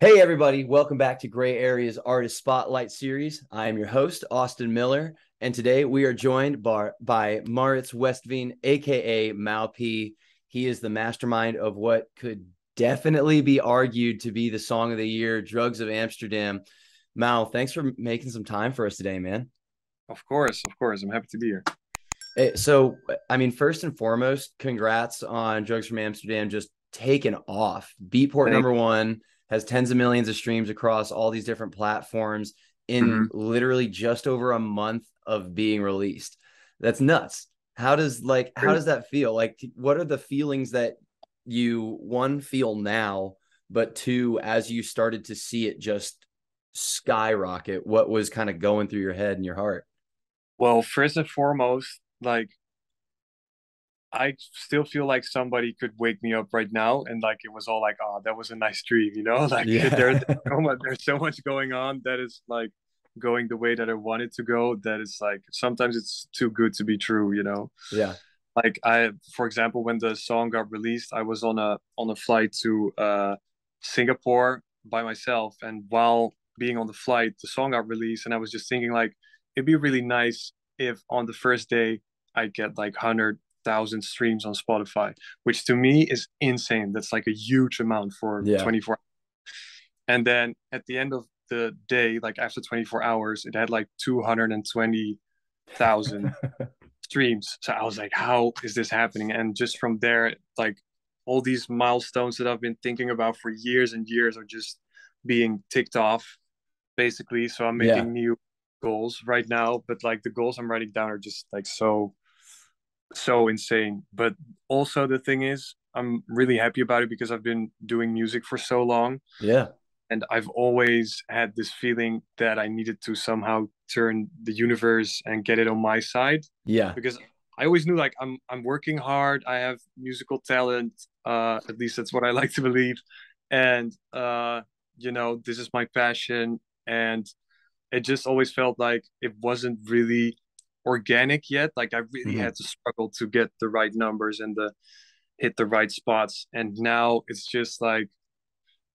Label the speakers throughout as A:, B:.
A: Hey, everybody, welcome back to Gray Area's Artist Spotlight Series. I am your host, Austin Miller, and today we are joined by, by Maurits Westveen, aka Mau P. He is the mastermind of what could definitely be argued to be the song of the year, Drugs of Amsterdam. Mau, thanks for making some time for us today, man.
B: Of course, of course. I'm happy to be here.
A: Hey, so, I mean, first and foremost, congrats on Drugs from Amsterdam just taking off. Beatport Thank number one has tens of millions of streams across all these different platforms in mm-hmm. literally just over a month of being released. That's nuts. How does like how does that feel? Like what are the feelings that you one feel now, but two as you started to see it just skyrocket, what was kind of going through your head and your heart?
B: Well, first and foremost, like I still feel like somebody could wake me up right now and like it was all like, oh, that was a nice dream, you know? Like yeah. there's so much there's so much going on that is like going the way that I wanted to go. That is like sometimes it's too good to be true, you know?
A: Yeah.
B: Like I for example, when the song got released, I was on a on a flight to uh Singapore by myself and while being on the flight, the song got released and I was just thinking like it'd be really nice if on the first day I get like 100 thousand streams on Spotify, which to me is insane. That's like a huge amount for yeah. 24. And then at the end of the day, like after 24 hours, it had like 220,000 streams. So I was like, how is this happening? And just from there, like all these milestones that I've been thinking about for years and years are just being ticked off, basically. So I'm making yeah. new goals right now, but like the goals I'm writing down are just like so so insane. But also the thing is, I'm really happy about it because I've been doing music for so long.
A: Yeah.
B: And I've always had this feeling that I needed to somehow turn the universe and get it on my side.
A: Yeah.
B: Because I always knew like I'm I'm working hard. I have musical talent. Uh, at least that's what I like to believe. And uh, you know, this is my passion. And it just always felt like it wasn't really organic yet. Like I really mm-hmm. had to struggle to get the right numbers and the hit the right spots. And now it's just like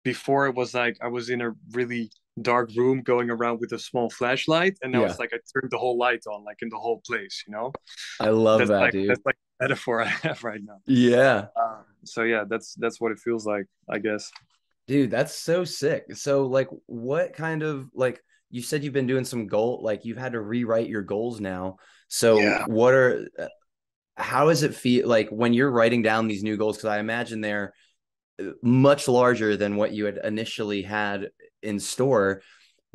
B: before it was like I was in a really dark room going around with a small flashlight and now yeah. it's like I turned the whole light on like in the whole place, you know?
A: I love
B: that's
A: that,
B: like,
A: dude.
B: That's like metaphor I have right now.
A: Yeah.
B: Uh, so yeah, that's that's what it feels like, I guess.
A: Dude, that's so sick. So like what kind of like you said you've been doing some goal like you've had to rewrite your goals now. So yeah. what are uh, how does it feel like when you're writing down these new goals? Because i imagine they're uh, much larger than what you had initially had in store.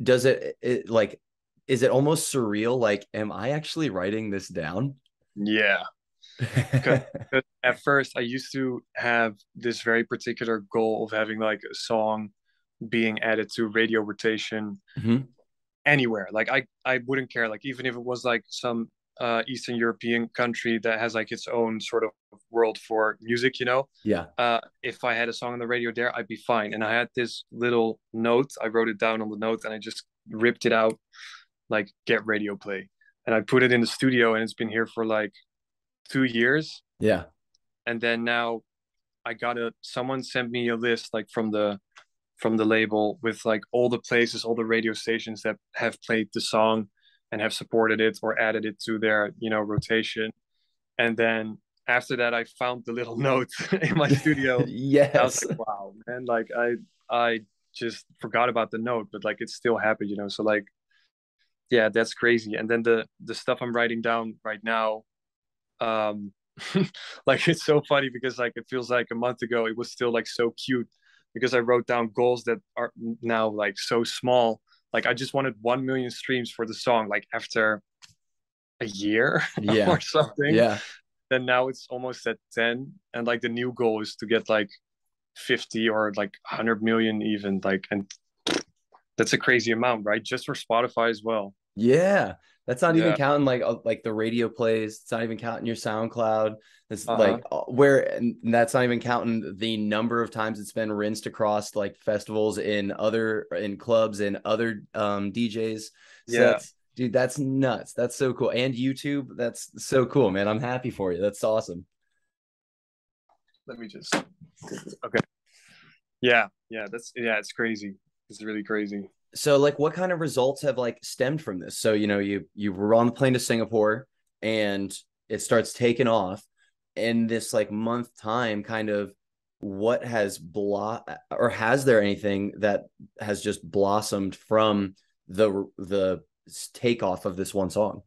A: Does it, it like is it almost surreal? Like am i actually writing this down?
B: Yeah. At first i used to have this very particular goal of having like a song being added to radio rotation. Mm-hmm anywhere. Like i i wouldn't care. Like even if it was like some uh eastern european country that has like its own sort of world for music you know?
A: Yeah.
B: Uh if i had a song on the radio there i'd be fine. And i had this little note. I wrote it down on the note and i just ripped it out like get radio play. And i put it in the studio and it's been here for like two years.
A: Yeah.
B: And then now i got a someone sent me a list like from the from the label with like all the places, all the radio stations that have played the song and have supported it or added it to their, you know, rotation. And then after that, I found the little note in my studio.
A: yes.
B: I was like, wow, man. Like I, I just forgot about the note, but like it still happened, you know? So like, yeah, that's crazy. And then the, the stuff I'm writing down right now, um, like it's so funny because like it feels like a month ago it was still like so cute because I wrote down goals that are now like so small. Like I just wanted 1 million streams for the song, like after a year
A: yeah.
B: or something.
A: Yeah.
B: Then now it's almost at 10. And like the new goal is to get like 50 or like 100 million even. Like, and that's a crazy amount, right? Just for Spotify as well.
A: Yeah. That's not yeah. even counting like uh, like the radio plays. It's not even counting your SoundCloud. It's uh-huh. like uh, where and that's not even counting the number of times it's been rinsed across like festivals in other in clubs and other um DJs. So yeah. That's, dude, that's nuts. That's so cool. And YouTube, that's so cool, man. I'm happy for you. That's awesome.
B: let me just okay. Yeah, yeah, that's yeah, it's crazy. It's really crazy.
A: So like what kind of results have like stemmed from this? So you know, you you were on the plane to Singapore and it starts taking off in this like month time kind of what has blah or has there anything that has just blossomed from the the takeoff of this one song?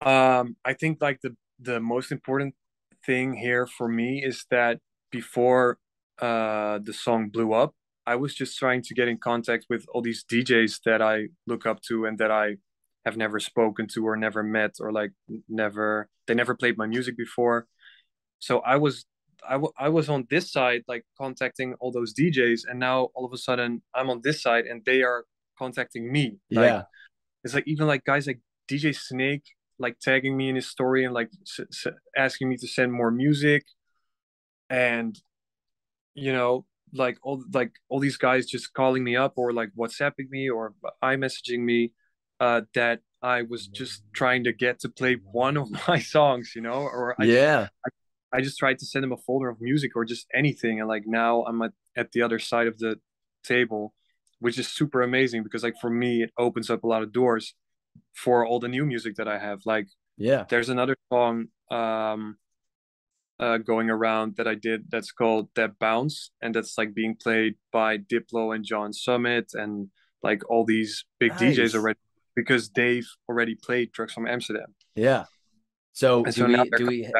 B: Um, I think like the the most important thing here for me is that before uh, the song blew up, I was just trying to get in contact with all these DJs that I look up to and that I have never spoken to or never met or like never they never played my music before. So I was I, w- I was on this side like contacting all those DJs and now all of a sudden I'm on this side and they are contacting me.
A: Like, yeah.
B: It's like even like guys like DJ Snake like tagging me in his story and like s- s- asking me to send more music and you know like all like all these guys just calling me up or like whatsapping me or i messaging me uh that i was just trying to get to play one of my songs you know or I
A: yeah.
B: Just, I, I, just tried to send them a folder of music or just anything. And like now i'm at, at the other side of the table which is super amazing because like for me it opens up a lot of doors for all the new music that i have. Like
A: yeah.
B: there's another song um uh, going around that I did that's called That Bounce, and that's like being played by Diplo and John Summit and like all these big nice. DJs already because they've already played Drugs from Amsterdam.
A: Yeah. So,
B: and
A: do
B: so
A: we do we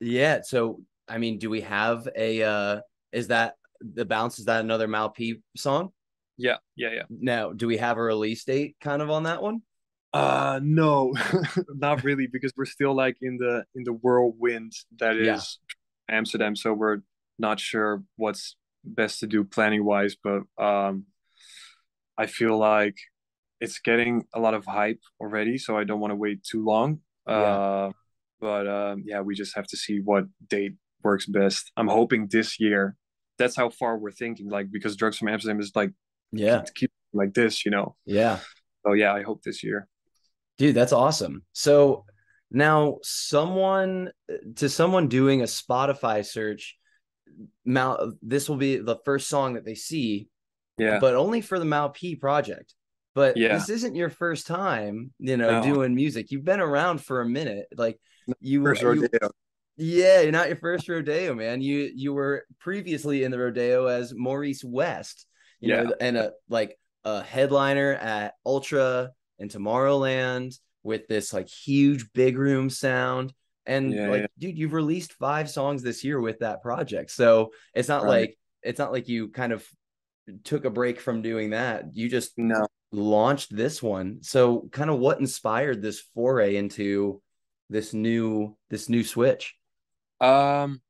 A: Yeah, so I mean, do we have a uh is that the bounce is that another Mau P song?
B: Yeah, yeah, yeah.
A: Now, do we have a release date kind of on that one?
B: Uh no, not really, because we're still like in the in the whirlwind that is yeah. Amsterdam. So we're not sure what's best to do planning wise, but um I feel like it's getting a lot of hype already, so I don't want to wait too long. Yeah. Uh but um yeah, we just have to see what date works best. I'm hoping this year. That's how far we're thinking, like because drugs from Amsterdam is like
A: yeah,
B: keep like this, you know.
A: Yeah.
B: So yeah, I hope this year.
A: Dude, that's awesome. So now someone to someone doing a Spotify search, Mau this will be the first song that they see.
B: Yeah.
A: But only for the Mau P project. But
B: yeah.
A: this isn't your first time, you know, no. doing music. You've been around for a minute. Like you
B: first
A: you. Yeah, you're not your first rodeo, man. You you were previously in the rodeo as Maurice West, you
B: yeah.
A: know, and a like a headliner at Ultra and Tomorrowland with this like huge big room sound. And
B: yeah,
A: like,
B: yeah.
A: dude, you've released five songs this year with that project. So it's not right. like it's not like you kind of took a break from doing that. You just
B: no
A: launched this one. So kind of what inspired this foray into this new this new switch?
B: Um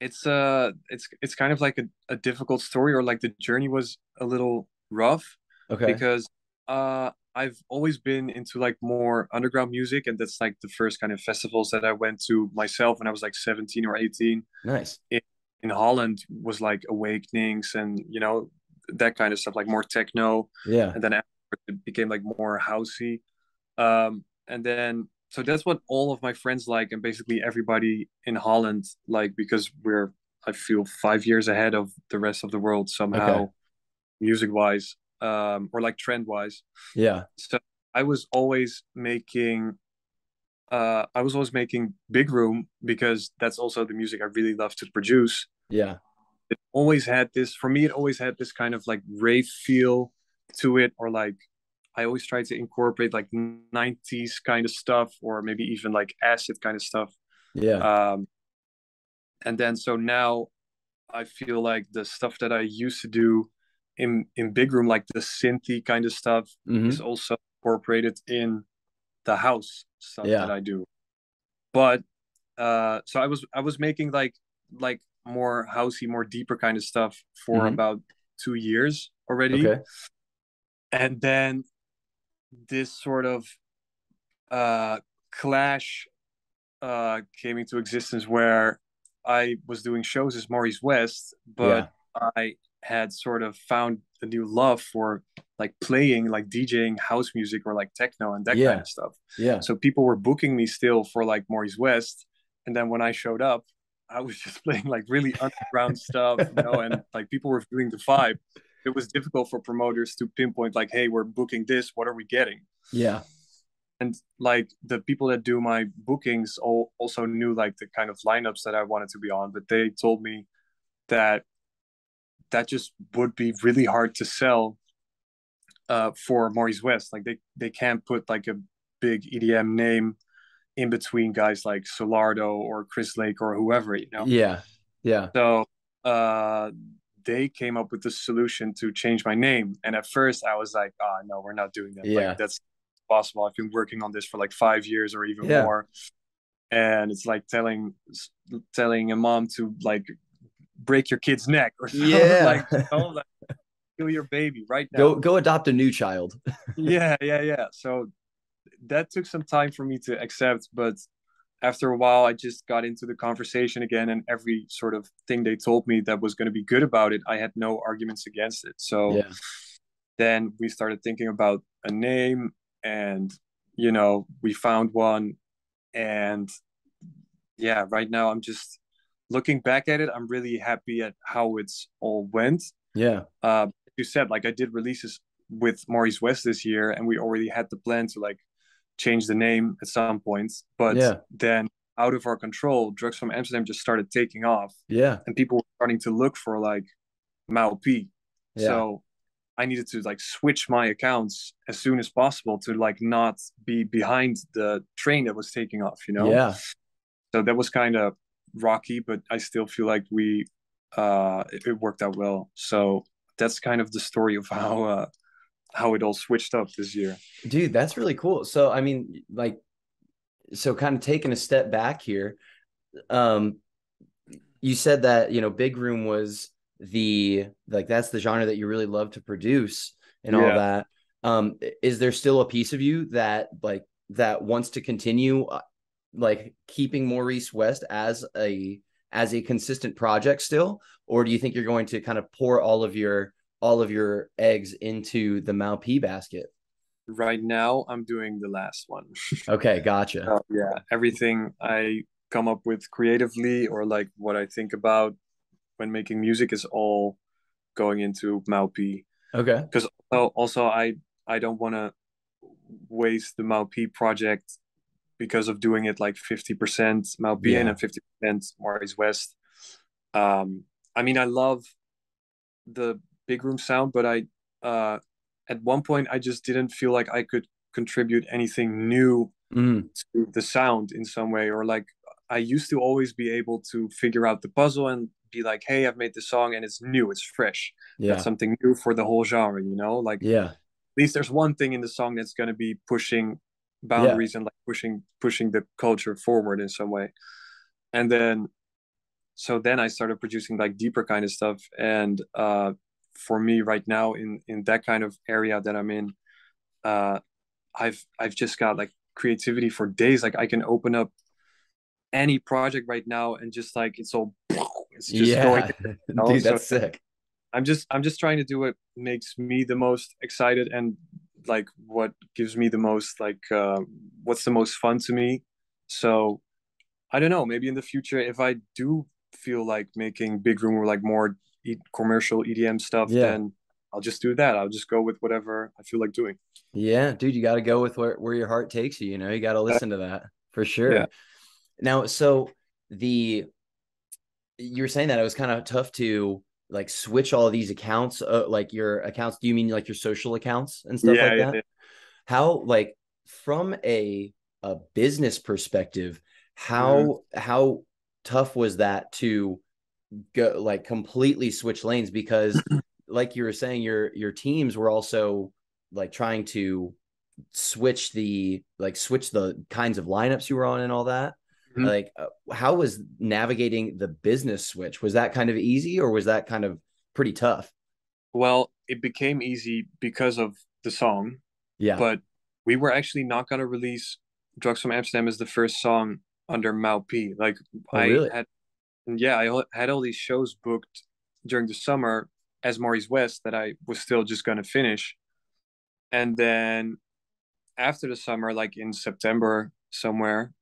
B: it's uh it's it's kind of like a, a difficult story or like the journey was a little rough.
A: Okay.
B: Because uh I've always been into like more underground music, and that's like the first kind of festivals that I went to myself when I was like 17 or 18.
A: Nice.
B: In, in Holland was like Awakenings and you know that kind of stuff, like more techno.
A: Yeah.
B: And then it became like more housey. Um, and then so that's what all of my friends like, and basically everybody in Holland like because we're I feel five years ahead of the rest of the world somehow, okay. music wise um, or like trend wise.
A: Yeah.
B: So I was always making, uh, I was always making big room because that's also the music I really love to produce.
A: Yeah.
B: It always had this, for me, it always had this kind of like rave feel to it, or like I always try to incorporate like 90s kind of stuff, or maybe even like acid kind of stuff.
A: Yeah.
B: Um, and then so now I feel like the stuff that I used to do in in big room like the synthy kind of stuff
A: mm-hmm.
B: is also incorporated in the house stuff
A: yeah.
B: that I do. But uh so I was I was making like like more housey, more deeper kind of stuff for
A: Mhm.
B: about two years already.
A: Okay.
B: And then this sort of uh clash uh came into existence where I was doing shows as Maurice West, but I had sort of found a new love for like playing like DJing house music or like techno and that
A: Yeah.
B: kind of stuff.
A: Yeah.
B: So people were booking me still for like Maurice West. And then when I showed up, I was just playing like really underground stuff, you know, and like people were feeling the vibe. It was difficult for promoters to pinpoint like, hey, we're booking this. What are we getting?
A: Yeah.
B: And like the people that do my bookings all, also knew like the kind of lineups that I wanted to be on, but they told me that that just would be really hard to sell uh, for Maurice West. Like they they can't put like a big EDM name in between guys like Solardo or Chris Lake or whoever, you know?
A: Yeah. Yeah.
B: So uh, they came up with the solution to change my name. And at first I was like, oh, no, we're not doing that.
A: Yeah.
B: Like, that's possible. I've been working on this for like five years or even
A: Yeah.
B: more. And it's like telling telling a mom to like break your kid's neck or something
A: Yeah.
B: like, you know, like kill your baby right now
A: Go go adopt a new child.
B: yeah yeah yeah so that took some time for me to accept but after a while i just got into the conversation again and every sort of thing they told me that was going to be good about it i had no arguments against it so
A: Yeah.
B: then we started thinking about a name and you know we found one and yeah right now i'm just looking back at it i'm really happy at how it's all went
A: Yeah.
B: uh, you said, like I did releases with Maurice West this year, and we already had the plan to like change the name at some points. But
A: Yeah.
B: then, out of our control, Drugs from Amsterdam just started taking off,
A: Yeah.
B: and people were starting to look for like Mau P.
A: Yeah.
B: So I needed to like switch my accounts as soon as possible to like not be behind the train that was taking off. You know.
A: Yeah.
B: So that was kind of rocky, but I still feel like we uh it, it worked out well. So that's kind of the story of how uh how it all switched up this year.
A: Dude, that's really cool. So, I mean, like, so kind of taking a step back here, um, you said that, you know, Big Room was the, like, that's the genre that you really love to produce and all that. Um, is there still a piece of you that, like, that wants to continue, uh, like, keeping Maurice West as a, as a consistent project still? Or do you think you're going to kind of pour all of your, all of your eggs into the Mau P basket?
B: Right now I'm doing the last one.
A: Okay, gotcha.
B: Uh, yeah, everything I come up with creatively or like what I think about when making music is all going into Mau P.
A: Okay.
B: Because also, also I I don't want to waste the Mau P project because of doing it like 50% Malpian
A: Yeah.
B: and 50% Maurice West. Um, I mean, I love the big room sound, but I uh, at one point I just didn't feel like I could contribute anything new
A: Mm,
B: to the sound in some way or like i used to always be able to figure out the puzzle and be like hey i've made this song and it's new it's fresh
A: yeah.
B: that's something new for the whole genre you know like
A: Yeah.
B: at least there's one thing in the song that's going to be pushing boundaries and like pushing pushing the culture forward in some way and then so then i started producing like deeper kind of stuff and uh for me right now in in that kind of area that i'm in uh i've i've just got like creativity for days like i can open up any project right now and just like it's all it's just
A: yeah.
B: going know,
A: Dude,
B: so-
A: that's sick.
B: I'm just I'm just trying to do what makes me the most excited and like what gives me the most like uh, what's the most fun to me. So I don't know. Maybe in the future, if I do feel like making big room or like more e- commercial EDM stuff,
A: Yeah.
B: then I'll just do that. I'll just go with whatever I feel like doing.
A: Yeah, dude, you got to go with where, where your heart takes you. You know, you got to listen to that for sure.
B: Yeah.
A: Now, so the you were saying that it was kind of tough to like switch all of these accounts, uh, like your accounts. Do you mean like your social accounts and stuff
B: yeah,
A: like that?
B: yeah.
A: How like from a a business perspective, how how tough was that to go like completely switch lanes because like you were saying your your teams were also like trying to switch the like switch the kinds of lineups you were on and all that
B: Mhm.
A: like uh, how was navigating the business switch was that kind of easy or was that kind of pretty tough
B: Well, it became easy because of the song,
A: yeah
B: but we were actually not gonna release "Drugs from Amsterdam" as the first song under Mau P. Like
A: Oh,
B: I
A: really?
B: had, yeah, I had all these shows booked during the summer as Maurice West that I was still just gonna finish, and then after the summer, like in September somewhere,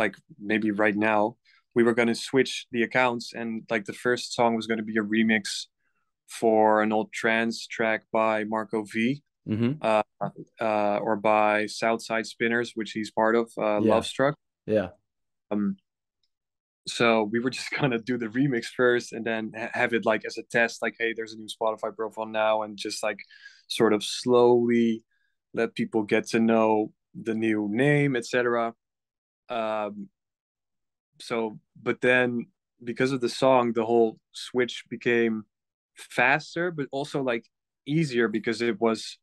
B: like maybe right now, we were going to switch the accounts and like the first song was going to be a remix for an old trance track by Marco V
A: hmm
B: uh, uh, or by Southside Spinners, which he's part of, uh,
A: Yeah.
B: Love Struck.
A: Yeah.
B: Um, so we were just gonna do the remix first and then ha- have it like as a test, like, hey, there's a new Spotify profile now, and just like sort of slowly let people get to know the new name, etc. Um, so, but then because of the song, the whole switch became faster, but also like easier because it was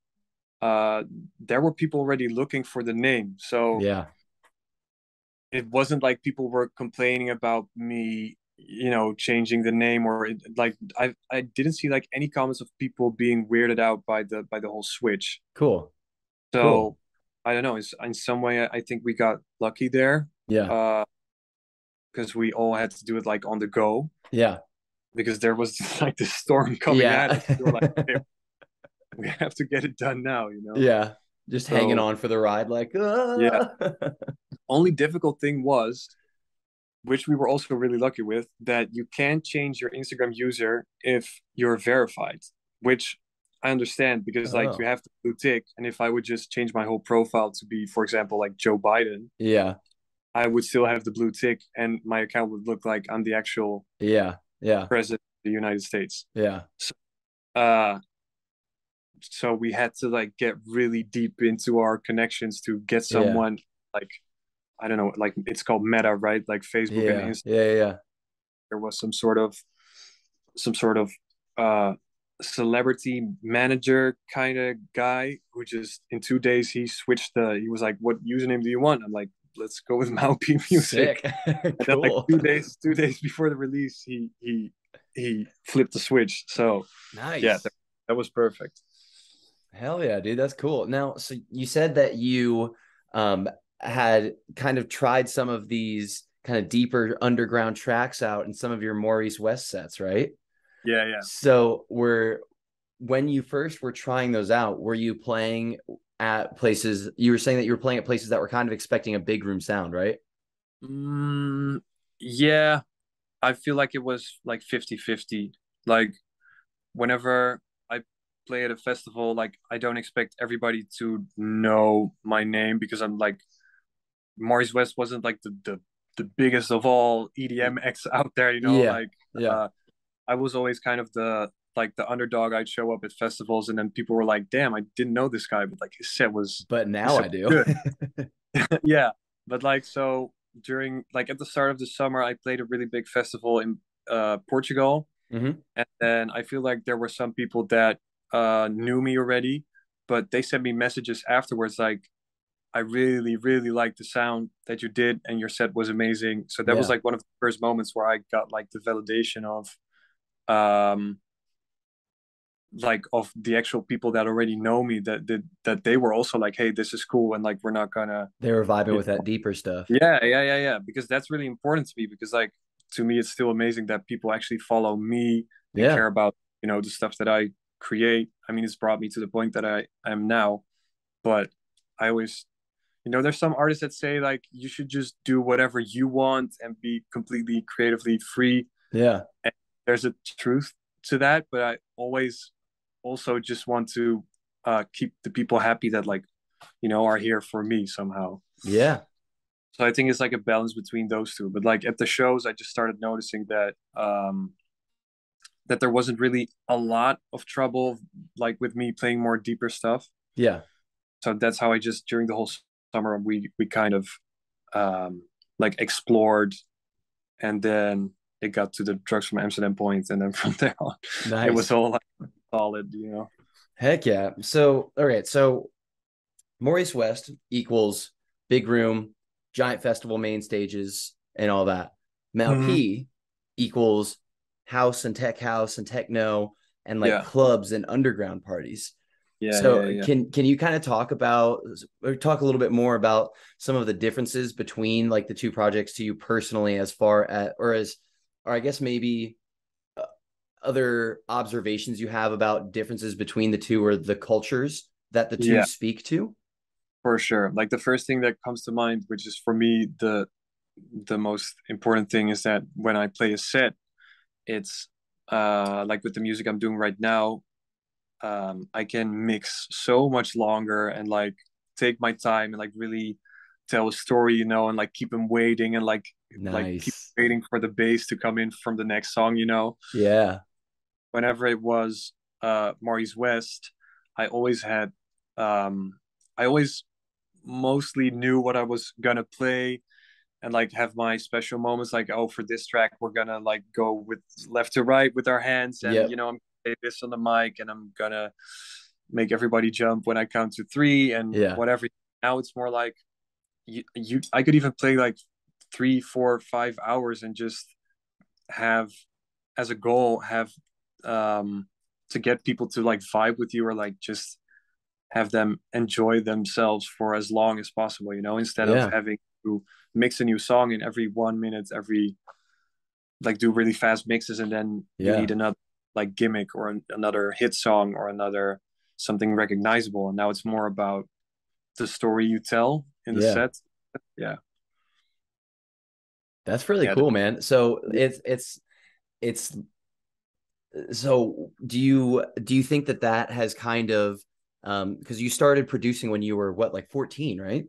B: uh there were people already looking for the name so
A: Yeah.
B: it wasn't like people were complaining about me you know changing the name or it, like i i didn't see like any comments of people being weirded out by the by the whole switch
A: Cool.
B: so
A: Cool.
B: I don't know it's, in some way i think we got lucky there
A: Yeah.
B: uh because we all had to do it like on the go
A: Yeah.
B: because there was like this storm coming at us we like "Hey, we have to get it done now you know
A: yeah. Just hanging on for the ride, like, ah.
B: Yeah. only difficult thing was which we were also really lucky with that you can't change your instagram user if you're verified which i understand because like
A: Oh.
B: you have the blue tick and if i would just change my whole profile to be for example like joe biden
A: yeah.
B: i would still have the blue tick and my account would look like i'm the actual
A: Yeah. Yeah.
B: president of the united states
A: Yeah.
B: uh so we had to like get really deep into our connections to get
A: Yeah.
B: someone like i don't know like it's called meta right like facebook
A: Yeah.
B: and Instagram
A: Yeah. Yeah.
B: there was some sort of some sort of uh celebrity manager kind of guy who just in two days he switched the he was like what username do you want i'm like let's go with Malp music and then like two days two days before the release he he he flipped the switch so
A: Nice.
B: yeah that, that was perfect
A: Hell yeah, dude. That's cool. Now, so you said that you um had kind of tried some of these kind of deeper underground tracks out in some of your Maurice West sets, right?
B: Yeah yeah
A: So were when you first were trying those out, were you playing at places you were saying that you were playing at places that were kind of expecting a big room sound, right?
B: Mm, yeah, I feel like it was like 50-50. Like whenever I play at a festival, like I don't expect everybody to know my name because I'm like Maurice West wasn't like the the, the biggest of all EDM acts out there, you know,
A: Yeah,
B: like
A: Yeah.
B: uh, I was always kind of the like the underdog. I'd show up at festivals and then people were like, "Damn, I didn't know this guy," but like his set was
A: but now I do.
B: yeah but like so during like at the start of the summer i played a really big festival in uh portugal
A: Mhm.
B: and then i feel like there were some people that uh knew me already but they sent me messages afterwards like i really really liked the sound that you did and your set was amazing so that was like one of the first moments where i got like the validation of um like of the actual people that already know me that that, that they were also like hey this is cool and like we're not gonna
A: They were vibing with that deeper stuff.
B: yeah yeah yeah yeah because that's really important to me because like to me it's still amazing that people actually follow me and
A: Yeah.
B: care about you know the stuff that i create i mean it's brought me to the point that i am now but i always you know there's some artists that say like you should just do whatever you want and be completely creatively free
A: Yeah.
B: There's a truth to that but i always also just want to uh keep the people happy that like you know are here for me somehow
A: Yeah.
B: so i think it's like a balance between those two but like at the shows i just started noticing that um that there wasn't really a lot of trouble like with me playing more deeper stuff
A: Yeah.
B: so that's how i just during the whole summer we we kind of um like explored and then it got to the drugs from amsterdam point and then from there on
A: Nice.
B: it was all like solid you know
A: Heck yeah. So, all right. So, Maurice West equals big room, giant festival main stages, and all that. Mau
B: Mhm.
A: P equals house and tech house and techno and like
B: Yeah.
A: clubs and underground parties.
B: yeah
A: so,
B: yeah, yeah.
A: can can you kind of talk about or talk a little bit more about some of the differences between like the two projects to you personally, as far as or as or I guess maybe uh, other observations you have about differences between the two or the cultures that the two
B: Yeah.
A: speak to?
B: for sure like the first thing that comes to mind which is for me the the most important thing is that when I play a set, it's uh, like with the music I'm doing right now, um, I can mix so much longer and like take my time and like really tell a story, you know, and like keep them waiting and like
A: nice.
B: like waiting for the bass to come in from the next song, you know.
A: Yeah.
B: Whenever it was uh Maurice West, I always had um I always mostly knew what I was gonna play and like have my special moments like oh for this track we're gonna like go with left to right with our hands and yep. you know i'm gonna this on the mic and i'm gonna make everybody jump when i count to three and yeah. whatever now it's more like you, you i could even play like three four five hours and just have as a goal have um to get people to like vibe with you or like just have them enjoy themselves for as long as possible you know instead yeah. of having to mix a new song in every one minute every like do really fast mixes and then yeah. you need another like gimmick or an, another hit song or another something recognizable and now it's more about the story you tell in the yeah. set yeah
A: that's really yeah. cool man. So it's it's it's so do you do you think that that has kind of um because you started producing when you were what like 14 right?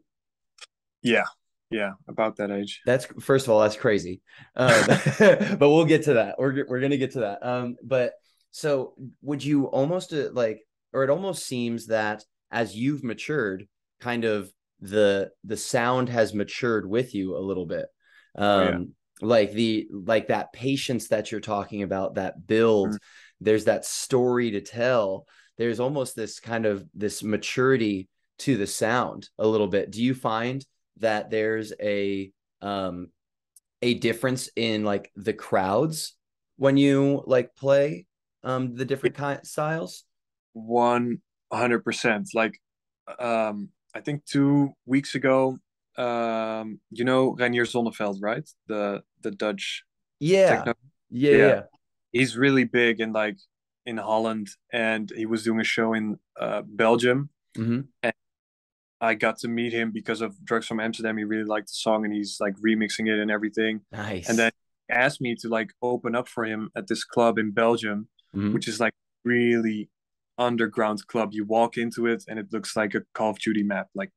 B: Yeah. Yeah about that age.
A: That's first of all that's crazy. Uh, but we'll get to that. We're, we're gonna get to that. Um but so would you almost uh, like or it almost seems that as you've matured kind of the the sound has matured with you a little bit um oh, yeah. like the like that patience that you're talking about that build mm-hmm. there's that story to tell there's almost this kind of this maturity to the sound a little bit do you find that there's a um a difference in like the crowds when you like play um the different kind styles
B: 100% like um i think two weeks ago um you know Reinier Zonneveld right the the dutch
A: yeah. yeah yeah
B: he's really big in like in holland and he was doing a show in uh belgium
A: mm-hmm.
B: and I got to meet him because of Drugs from Amsterdam. He really liked the song and he's like remixing it and everything.
A: Nice.
B: And then asked me to like open up for him at this club in Belgium, mm-hmm. which is like really underground club. You walk into it and it looks like a Call of Duty map, like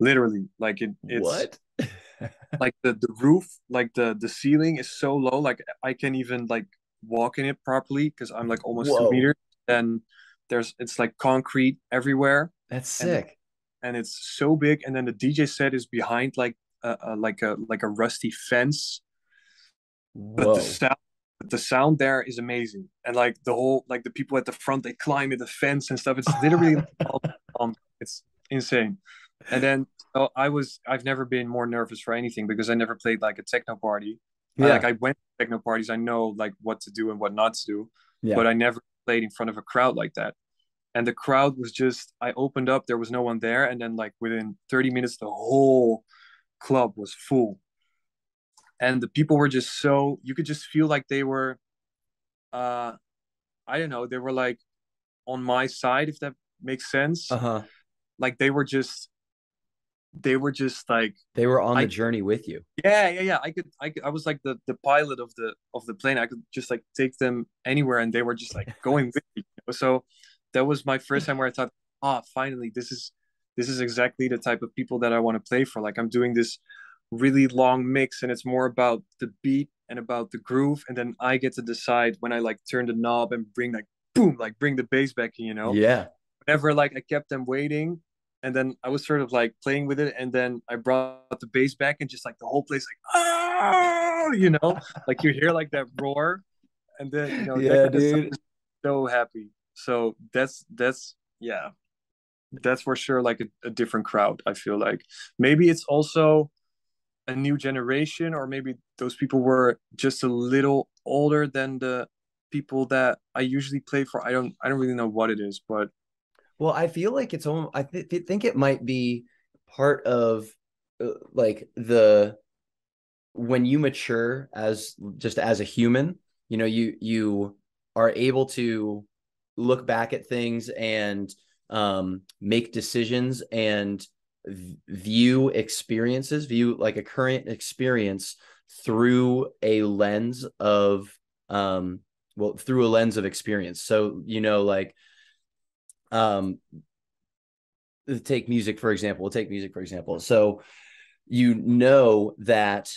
B: literally. Like it, it's
A: what?
B: like the the roof, like the the ceiling is so low, like I can't even like walk in it properly because I'm like almost Whoa. two meters. And there's it's like concrete everywhere.
A: That's sick
B: and it's so big and then the dj set is behind like a, a like a like a rusty fence Whoa. but the sound the sound there is amazing and like the whole like the people at the front they climb in the fence and stuff it's literally um, it's insane and then so i was i've never been more nervous for anything because i never played like a techno party. Yeah. like i went to techno parties. I know like what to do and what not to do yeah. but i never played in front of a crowd like that. And the crowd was just i opened up there was no one there and then like within 30 minutes the whole club was full. And the people were just so you could just feel like they were uh i don't know they were like on my side if that makes sense.
A: Uh-huh.
B: Like they were just they were just like
A: they were on I, the journey with you
B: yeah yeah yeah i could i could, i was like the the pilot of the of the plane i could just like take them anywhere and they were just like going with me so that was my first time where I thought, ah, oh, finally, this is this is exactly the type of people that I want to play for. Like I'm doing this really long mix and it's more about the beat and about the groove and then I get to decide when I like turn the knob and bring like boom like bring the bass back in, you know.
A: Yeah.
B: Whenever like I kept them waiting and then I was sort of like playing with it and then I brought the bass back and just like the whole place like oh you know? Like you hear like that roar and then you know
A: yeah dude.
B: so happy. So that's that's yeah. That's for sure like a, a, different crowd i feel like. Maybe it's also a new generation or maybe those people were just a little older than the people that i usually play for. I don't i don't really know what it is but
A: well i feel like it's almost i th- think it might be part of uh, like the when you mature as just as a human you know you you are able to look back at things and um, make decisions and view experiences, view like a current experience through a lens of um well through a lens of experience. So, you know, like um take music for example. We'll take music for example. So you know that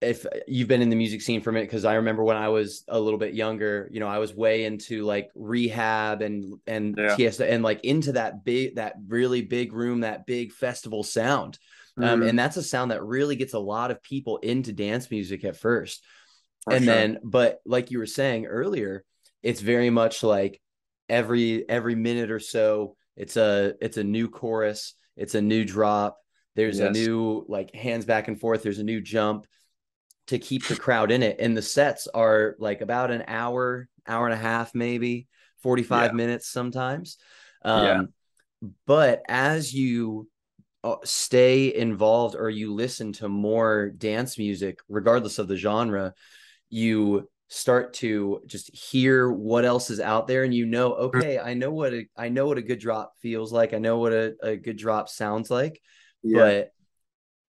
A: if you've been in the music scene for a minute, because I remember when I was a little bit younger, you know, I was way into like rehab and and yeah. And like into that big, that really big room, that big festival sound. Um, mm-hmm. Um, and that's a sound that really gets a lot of people into dance music at first. For and sure. then, but like you were saying earlier, it's very much like every every minute or so, it's a it's a new chorus, it's a new drop. There's yes. a new like hands back and forth. There's a new jump to keep the crowd in it. And the sets are like about an hour, hour and a half, maybe 45 yeah. minutes sometimes. Um, yeah. But as you uh, stay involved or you listen to more dance music, regardless of the genre, you start to just hear what else is out there and you know okay i know what a, i know what a good drop feels like i know what a, a good drop sounds like yeah. but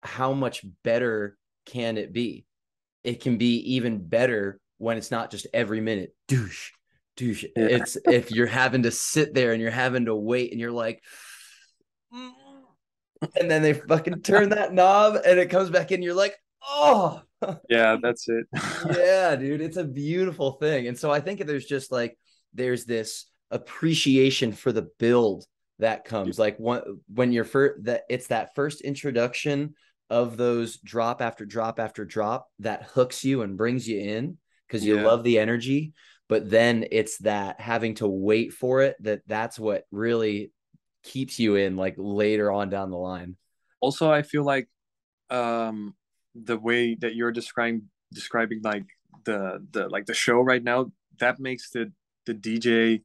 A: how much better can it be it can be even better when it's not just every minute douche douche yeah. it's if you're having to sit there and you're having to wait and you're like mm. and then they fucking turn that knob and it comes back in you're like oh
B: yeah that's it.
A: Yeah dude it's a beautiful thing and so i think there's just like there's this appreciation for the build that comes like one when you're first that it's that first introduction of those drop after drop after drop that hooks you and brings you in because you yeah. love the energy but then it's that having to wait for it that that's what really keeps you in like later on down the line.
B: Also i feel like um the way that you're describing describing like the the like the show right now that makes the the dj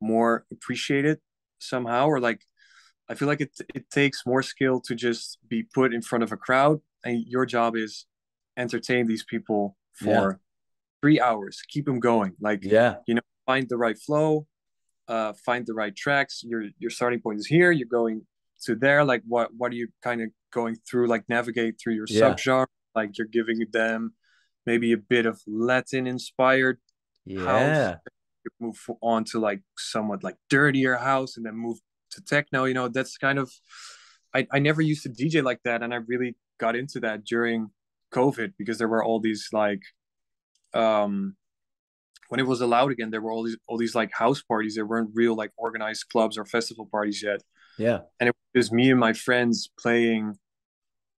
B: more appreciated somehow or like I feel like it it takes more skill to just be put in front of a crowd, and your job is entertain these people for yeah. three hours, keep them going. Like
A: yeah,
B: you know, find the right flow, uh, find the right tracks. Your your starting point is here. You're going to there. Like what what are you kind of going through? Like navigate through your yeah. subgenre. Like you're giving them maybe a bit of Latin inspired
A: yeah.
B: house. Move on to like somewhat like dirtier house, and then move to techno you know that's kind of I, I never used to dj like that and i really got into that during covid because there were all these like um when it was allowed again there were all these all these like house parties there weren't real like organized clubs or festival parties yet
A: yeah.
B: And it was me and my friends playing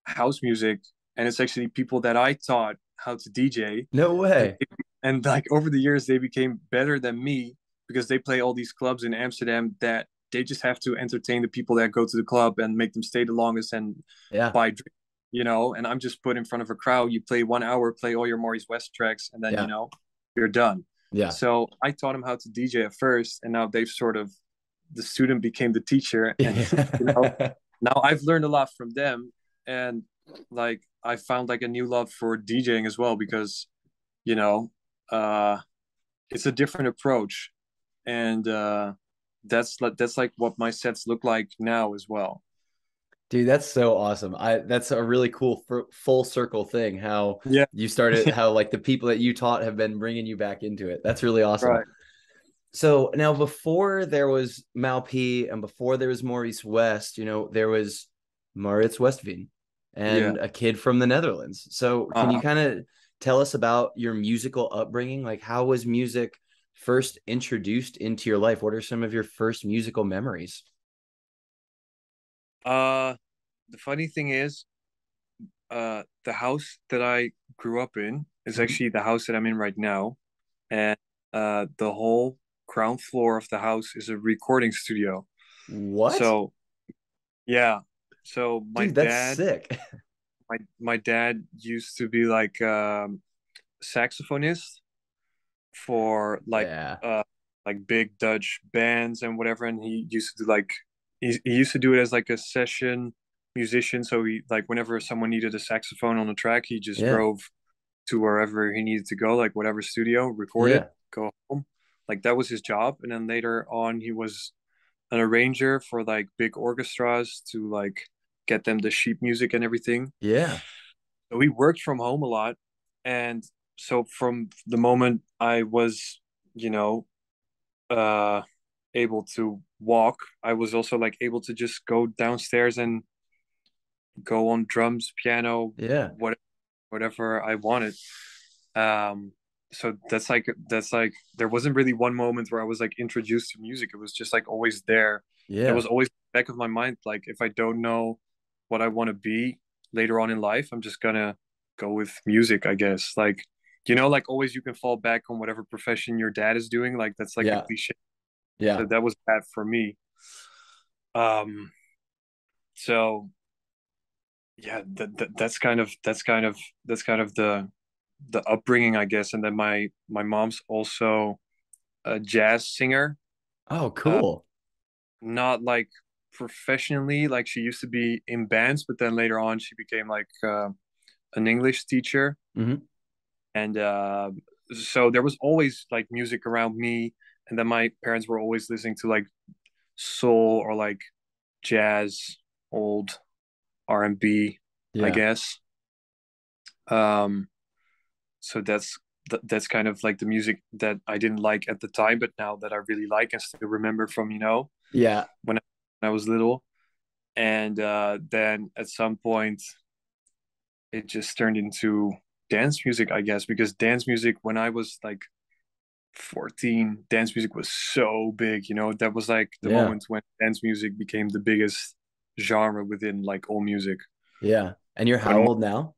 B: house music and it's actually people that i taught how to dj
A: no way.
B: And, and like over the years they became better than me because they play all these clubs in amsterdam that they just have to entertain the people that go to the club and make them stay the longest and
A: yeah.
B: buy drinks, you know? And i'm just put in front of a crowd. You play one hour play all your maurice west tracks and then yeah. you know you're done.
A: Yeah.
B: So i taught them how to dj at first and now they've sort of the student became the teacher. And you know, now i've learned a lot from them. And like i found like a new love for djing as well because you know uh it's a different approach. And uh that's that's like what my sets look like now as well.
A: Dude that's so awesome. I that's a really cool full circle thing how
B: yeah.
A: you started how like the people that you taught have been bringing you back into it. That's really awesome. Right. So now before there was Mau P and before there was maurice west you know there was maurits westveen and yeah. a kid from the netherlands so can uh-huh. you kind of tell us about your musical upbringing like how was music first introduced into your life? What are some of your first musical memories?
B: Uh, the funny thing is, uh, the house that I grew up in is mm-hmm. actually the house that I'm in right now, and uh, the whole ground floor of the house is a recording studio.
A: What?
B: So, yeah. So my
A: Dude, that's
B: dad,
A: sick.
B: my my dad used to be like um, saxophonist for like yeah. uh like big Dutch bands and whatever and he used to do like he, he used to do it as like a session musician so he like whenever someone needed a saxophone on the track he just yeah. drove to wherever he needed to go like whatever studio record yeah. it go home like that was his job and then later on he was an arranger for like big orchestras to like get them the sheet music and everything.
A: Yeah.
B: So we worked from home a lot, and so from the moment I was, you know, uh, able to walk, I was also like able to just go downstairs and go on drums, piano,
A: Yeah.
B: what whatever I wanted. Um, so that's like that's like there wasn't really one moment where I was like introduced to music. It was just like always there.
A: Yeah.
B: It was always back of my mind. Like if I don't know what I want to be later on in life, I'm just gonna go with music, I guess. Like you know, like always you can fall back on whatever profession your dad is doing. Like that's like
A: Yeah.
B: a cliche.
A: yeah.
B: So that was bad for me. Um so yeah, that, that that's kind of that's kind of that's kind of the the upbringing, I guess. And then my my mom's also a jazz singer,
A: Oh, cool.
B: not like professionally, like she used to be in bands, but then later on she became like uh, an English teacher.
A: Mhm.
B: And uh, so there was always like music around me, and then my parents were always listening to like soul or like jazz, old R and B. I guess. Um, so that's th- that's kind of like the music that I didn't like at the time, but now that I really like and still remember from you know
A: Yeah.
B: when I was little, and uh, then at some point it just turned into dance music, I guess, because dance music when I was like 14, dance music was so big, you know, that was like the
A: Yeah.
B: moment when dance music became the biggest genre within like all music.
A: Yeah. And you're how old now?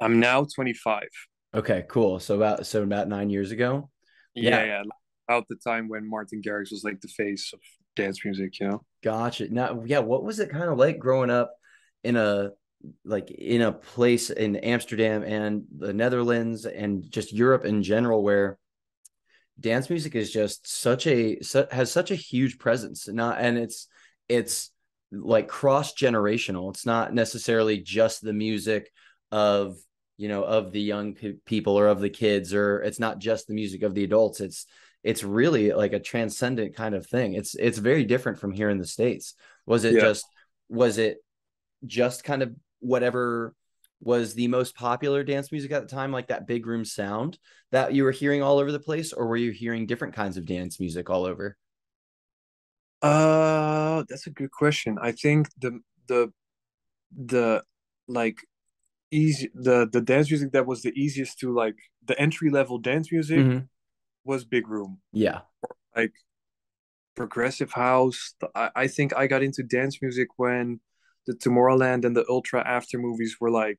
B: I'm now 25.
A: Okay, cool. So about so about nine years ago.
B: Yeah,
A: Yeah.
B: yeah. About the time when Martin Garrix was like the face of dance music, you know?
A: Gotcha. Now, yeah, what was it kind of like growing up in a like in a place in Amsterdam and the Netherlands and just Europe in general where dance music is just such a su- has such a huge presence. Not and it's it's like cross generational. It's not necessarily just the music of you know of the young pe- people or of the kids or it's not just the music of the adults. It's it's really like a transcendent kind of thing. It's it's very different from here in the states. Was it
B: Yeah.
A: just was it just kind of whatever was the most popular dance music at the time, like that big room sound that you were hearing all over the place, or were you hearing different kinds of dance music all over?
B: Uh, that's a good question. I think the the the like easy the the dance music that was the easiest to like the entry level dance music
A: Mhm.
B: was Big Room.
A: Yeah,
B: Like progressive house. I, I think I got into dance music when the Tomorrowland and the Ultra after movies were like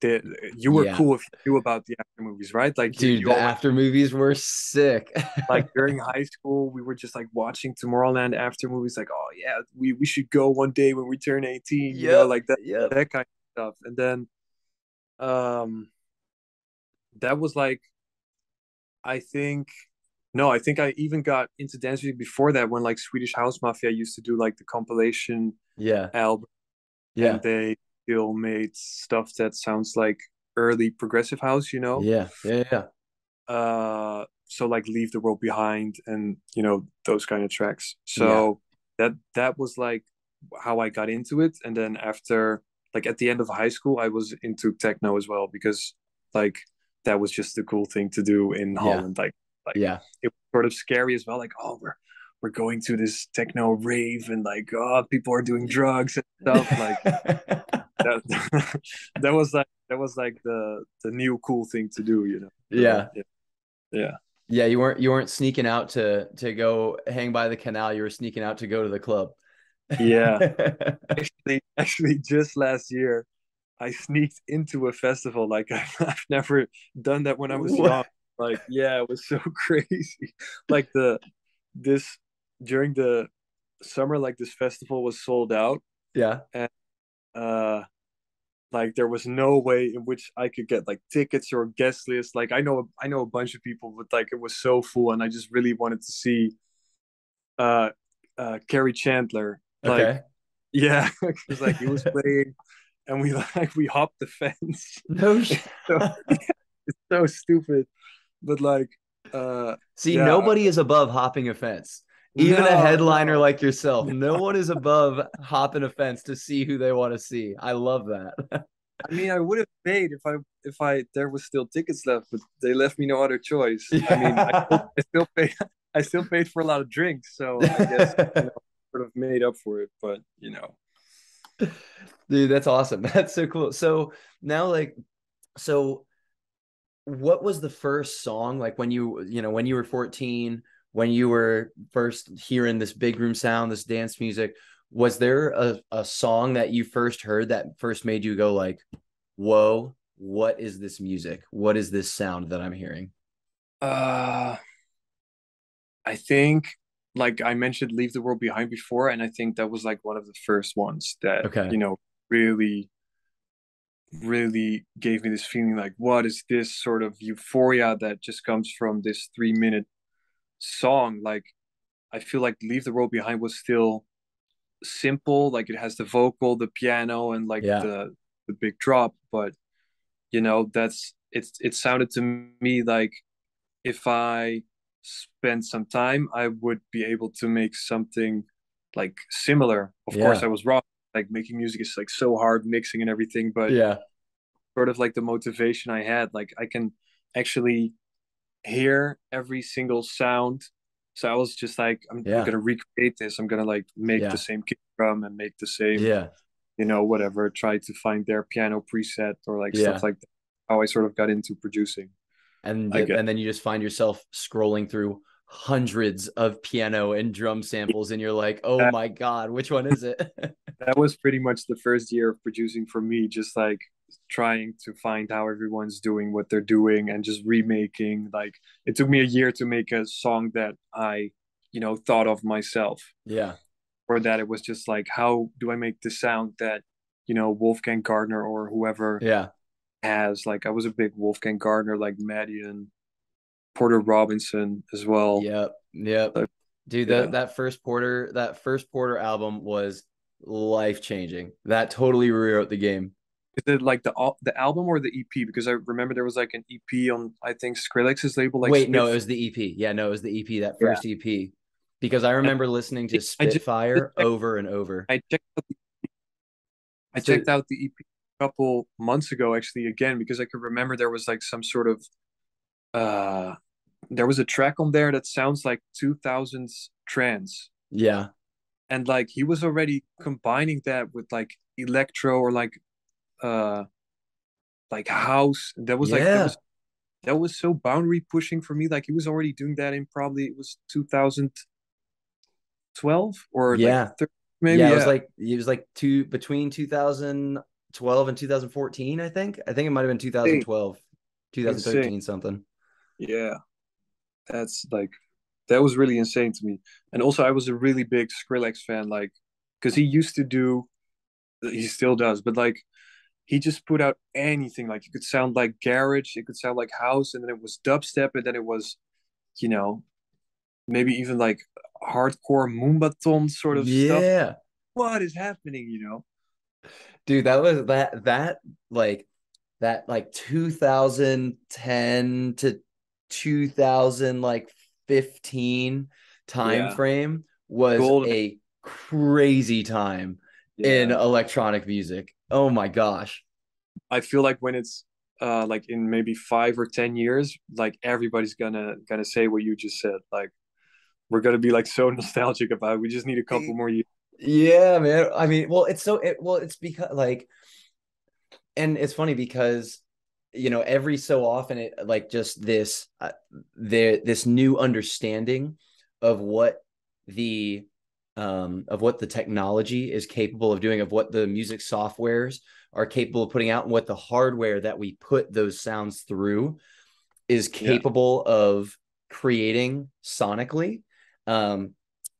B: the you were
A: Yeah.
B: cool if you knew about the after movies, right? Like
A: dude, the after movies were sick.
B: like during high school, we were just like watching Tomorrowland after movies, like, oh yeah, we, we should go one day when we turn 18, you know, like that
A: yep.
B: that kind of stuff. And then um that was like I think no, I think I even got into dance music before that when like Swedish House Mafia used to do like the compilation
A: yeah,
B: album.
A: Yeah,
B: and they still made stuff that sounds like early progressive house, you know?
A: yeah, yeah, yeah.
B: uh so like leave the world behind and you know those kind of tracks. So that that was like how i got into it. And then after like at the end of high school i was into techno as well because like that was just the cool thing to do in
A: Yeah.
B: holland like
A: yeah.
B: it was sort of scary as well like oh we're we're going to this techno rave and like oh people are doing drugs and stuff like that that was like that was like the the new cool thing to do you know
A: yeah,
B: yeah yeah
A: yeah. You weren't you weren't sneaking out to to go hang by the canal. You were sneaking out to go to the club.
B: Yeah. actually actually just last year i sneaked into a festival like i've never done that when i was
A: What?
B: young. Like yeah it was so crazy. Like the this during the summer like this festival was sold out.
A: Yeah, And
B: uh like there was no way in which i could get like tickets or guest list like i know i know a bunch of people but like it was so full and i just really wanted to see uh uh Kerri Chandler like
A: okay.
B: Yeah, because like he was playing, and we like we hopped the fence.
A: No. sh-
B: So, it's so stupid, but like, uh,
A: See,
B: Yeah.
A: nobody is above hopping a fence. Even
B: No,
A: a headliner like yourself, no one is above hopping a fence to see who they want to see. I love that.
B: I mean, I would have paid if I if I there was still tickets left, but they left me no other choice. I mean, I still, I still paid I still paid for a lot of drinks, so I guess you know, sort of made up for it. But you know,
A: Dude, that's awesome. That's so cool. So now, like, so what was the first song like when you, you know, when you were 14, when you were first hearing this big room sound, this dance music? Was there a, a song that you first heard that first made you go like, whoa, what is this music? What is this sound that I'm hearing?
B: uh, I think like I mentioned, "Leave the World Behind" before, and I think that was like one of the first ones that
A: Okay.
B: you know really really gave me this feeling like what is this sort of euphoria that just comes from this three minute song like i feel like leave the world behind was still simple like it has the vocal the piano and like
A: Yeah.
B: the the big drop but you know that's it's it sounded to me like if i spent some time i would be able to make something like similar of course i was wrong like making music is like so hard mixing and everything but
A: Yeah.
B: sort of like the motivation I had. Like I can actually hear every single sound. So I was just like, I'm, I'm gonna recreate this. I'm gonna like make
A: Yeah.
B: the same kick drum and make the same,
A: Yeah.
B: you know, whatever. Try to find their piano preset or like
A: Yeah.
B: stuff like that. How I sort of got into producing.
A: And
B: I
A: th-
B: get
A: and then you just find yourself scrolling through hundreds of piano and drum samples and you're like, "Oh
B: that.
A: my God, which one is it?"
B: That was pretty much the first year of producing for me. Just like trying to find how everyone's doing what they're doing and just remaking. Like it took me a year to make a song that I, you know, thought of myself.
A: Yeah.
B: or that it was just like how do i make the sound that you know Wolfgang Gartner or whoever
A: Yeah.
B: Has like i was a big Wolfgang Gartner like Madeon and porter robinson as well
A: Yep. Yep.
B: So,
A: Dude,
B: yeah.
A: that that first Porter that first Porter album was life changing. That totally rewrote the game.
B: is it like the the album or the ep because i remember there was like an ep on i think skrillex's label like
A: Wait, no, it was the EP. Yeah, no, it was the EP, that
B: Yeah.
A: first EP. Because I remember listening to
B: I just-
A: Spitfire over and over.
B: i checked out the, i
A: So-
B: checked out the ep couple months ago actually again because i could remember there was like some sort of uh there was a track on there that sounds like 2000s trance.
A: Yeah.
B: and like he was already combining that with like electro or like uh like house. That was like that was that was so boundary pushing for me. Like he was already doing that in probably it was 2012 or
A: Yeah.
B: like 13, maybe
A: yeah,
B: yeah,
A: it was like it was like two between 2012 and 2014, I think. I think it might have been 2012, 2013 something.
B: yeah. That's like that was really insane to me. And also i was a really big skrillex fan like because he used to do he still does but like he just put out anything. Like it could sound like garage it could sound like house and then it was dubstep and then it was you know maybe even like hardcore moombahton sort of stuff.
A: Yeah.
B: what is happening you know
A: Dude, that was that that like that like 2010 to 2000 like 15 time
B: Yeah.
A: frame was
B: Golden.
A: a crazy time in electronic music. Oh my gosh.
B: i feel like when it's uh like in maybe five or ten years like everybody's gonna gonna say what you just said like we're gonna be like so nostalgic about it we just need a couple more years
A: Yeah, man. I mean, well, it's so it well, it's because like and it's funny because you know, every so often it like just this uh, the this new understanding of what the um of what the technology is capable of doing of what the music softwares are capable of putting out and what the hardware that we put those sounds through is
B: Yeah.
A: capable of creating sonically um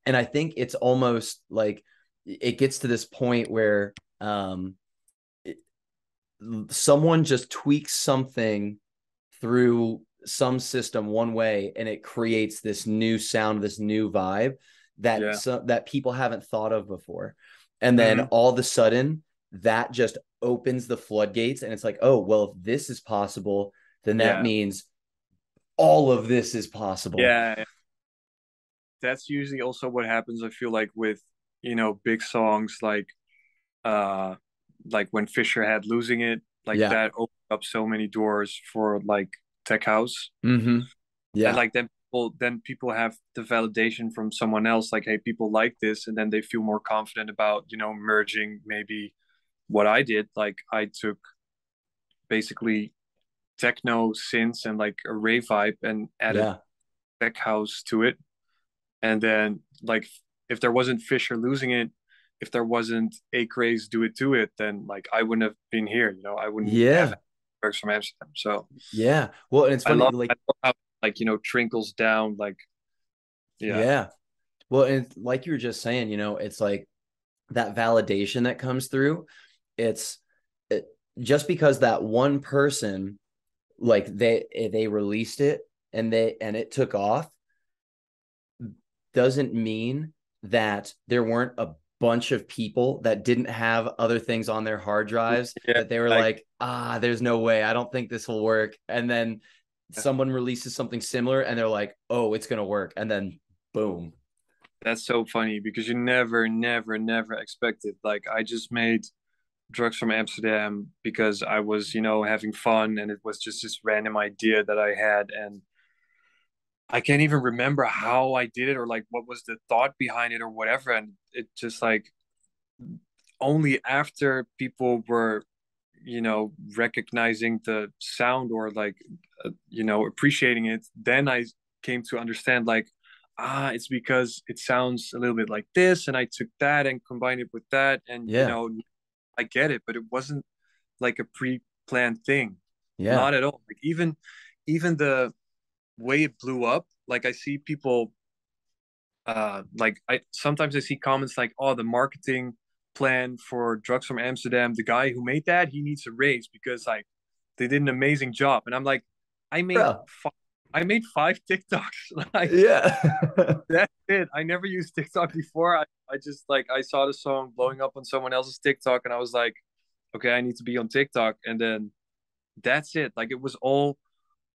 A: and i think it's almost like it gets to this point where um it- someone just tweaks something through some system one way and it creates this new sound this new vibe that
B: Yeah.
A: so, that people haven't thought of before and then
B: Mhm.
A: all of a sudden that just opens the floodgates and it's like oh well if this is possible then that
B: Yeah.
A: means all of this is possible
B: yeah that's usually also what happens i feel like with you know big songs like uh like when fisher had losing it like
A: Yeah.
B: that opened up so many doors for like tech house
A: Mm-hmm. Yeah.
B: and like then people then people have the validation from someone else like hey people like this and then they feel more confident about you know merging maybe what i did like i took basically techno synths and like a rave vibe and added
A: yeah.
B: tech house to it and then like if there wasn't fisher losing it if there wasn't Acraze do it to it then like i wouldn't have been here you know i wouldn't
A: Yeah.
B: have drugs from Amsterdam so
A: Yeah. Well, and it's funny,
B: love,
A: like
B: how like you know trickles down like
A: Yeah.
B: yeah
A: Well, and like you were just saying, you know, it's like that validation that comes through. It's it, just because that one person, like they they released it and they and it took off, doesn't mean that there weren't a bunch of people that didn't have other things on their hard drives
B: Yeah,
A: that they were
B: like-
A: like, ah, there's no way. I don't think this will work. And then someone releases something similar and they're like, oh, it's gonna work. And then boom.
B: That's so funny because you never, never, never expected. Like I just made drugs from Amsterdam because I was, you know, having fun and it was just this random idea that I had and I can't even remember how I did it or like what was the thought behind it or whatever and it just like only after people were you know recognizing the sound or like uh, you know appreciating it then I came to understand like ah, it's because it sounds a little bit like this, and I took that and combined it with that, and
A: Yeah.
B: you know, I get it, but it wasn't like a pre-planned thing,
A: Yeah.
B: not at all. Like even, even the way it blew up, like I see people, uh, like I sometimes I see comments like, "Oh, the marketing plan for drugs from Amsterdam, the guy who made that, he needs a raise because like they did an amazing job," and I'm like, I made.
A: Bro.
B: Five, I made five TikToks. like
A: yeah.
B: that's it. I never used TikTok before. I, I just like I saw the song blowing up on someone else's TikTok and I was like, okay, I need to be on TikTok. And then that's it. Like it was all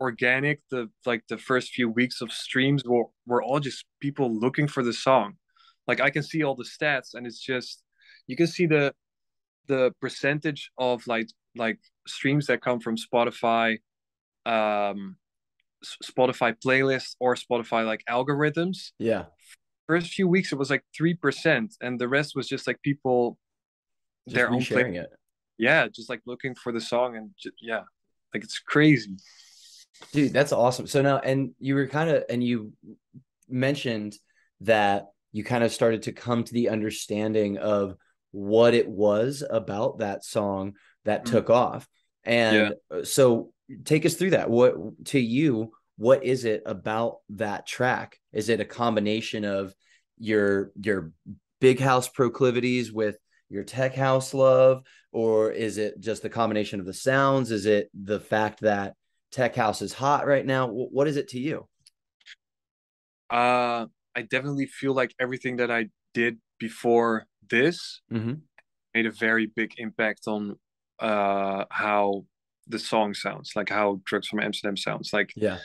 B: organic. The like the first few weeks of streams were, were all just people looking for the song. Like I can see all the stats and it's just you can see the the percentage of like like streams that come from Spotify um Spotify playlists or Spotify like algorithms
A: yeah.
B: first few weeks it was like three percent, and the rest was just like people
A: Just
B: their own play.
A: it.
B: Yeah, just like looking for the song and ju- yeah, like it's crazy.
A: Dude, that's awesome. So now, and you were kind of, and you mentioned that you kind of started to come to the understanding of what it was about that song that
B: Mhm.
A: took off. And uh, so take us through that. What to you, what is it about that track? Is it a combination of your your big house proclivities with your tech house love or is it just the combination of the sounds? Is it the fact that tech house is hot right now? What is it to you?
B: Uh, I definitely feel like everything that I did before this
A: Mm-hmm.
B: made a very big impact on uh how the song sounds, like how Drugs from Amsterdam sounds. Like
A: Yeah.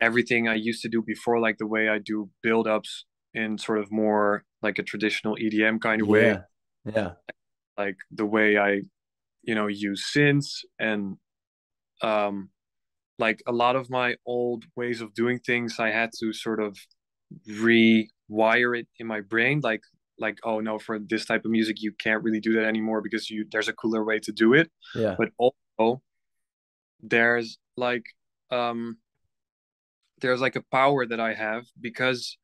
B: everything I used to do before, like the way I do build ups in sort of more like a traditional EDM kind of way.
A: Yeah. Yeah.
B: like the way I, you know, use synths and um like a lot of my old ways of doing things I had to sort of rewire it in my brain like like oh no for this type of music you can't really do that anymore because you there's a cooler way to do it
A: Yeah.
B: but also there's like um there's like a power that I have because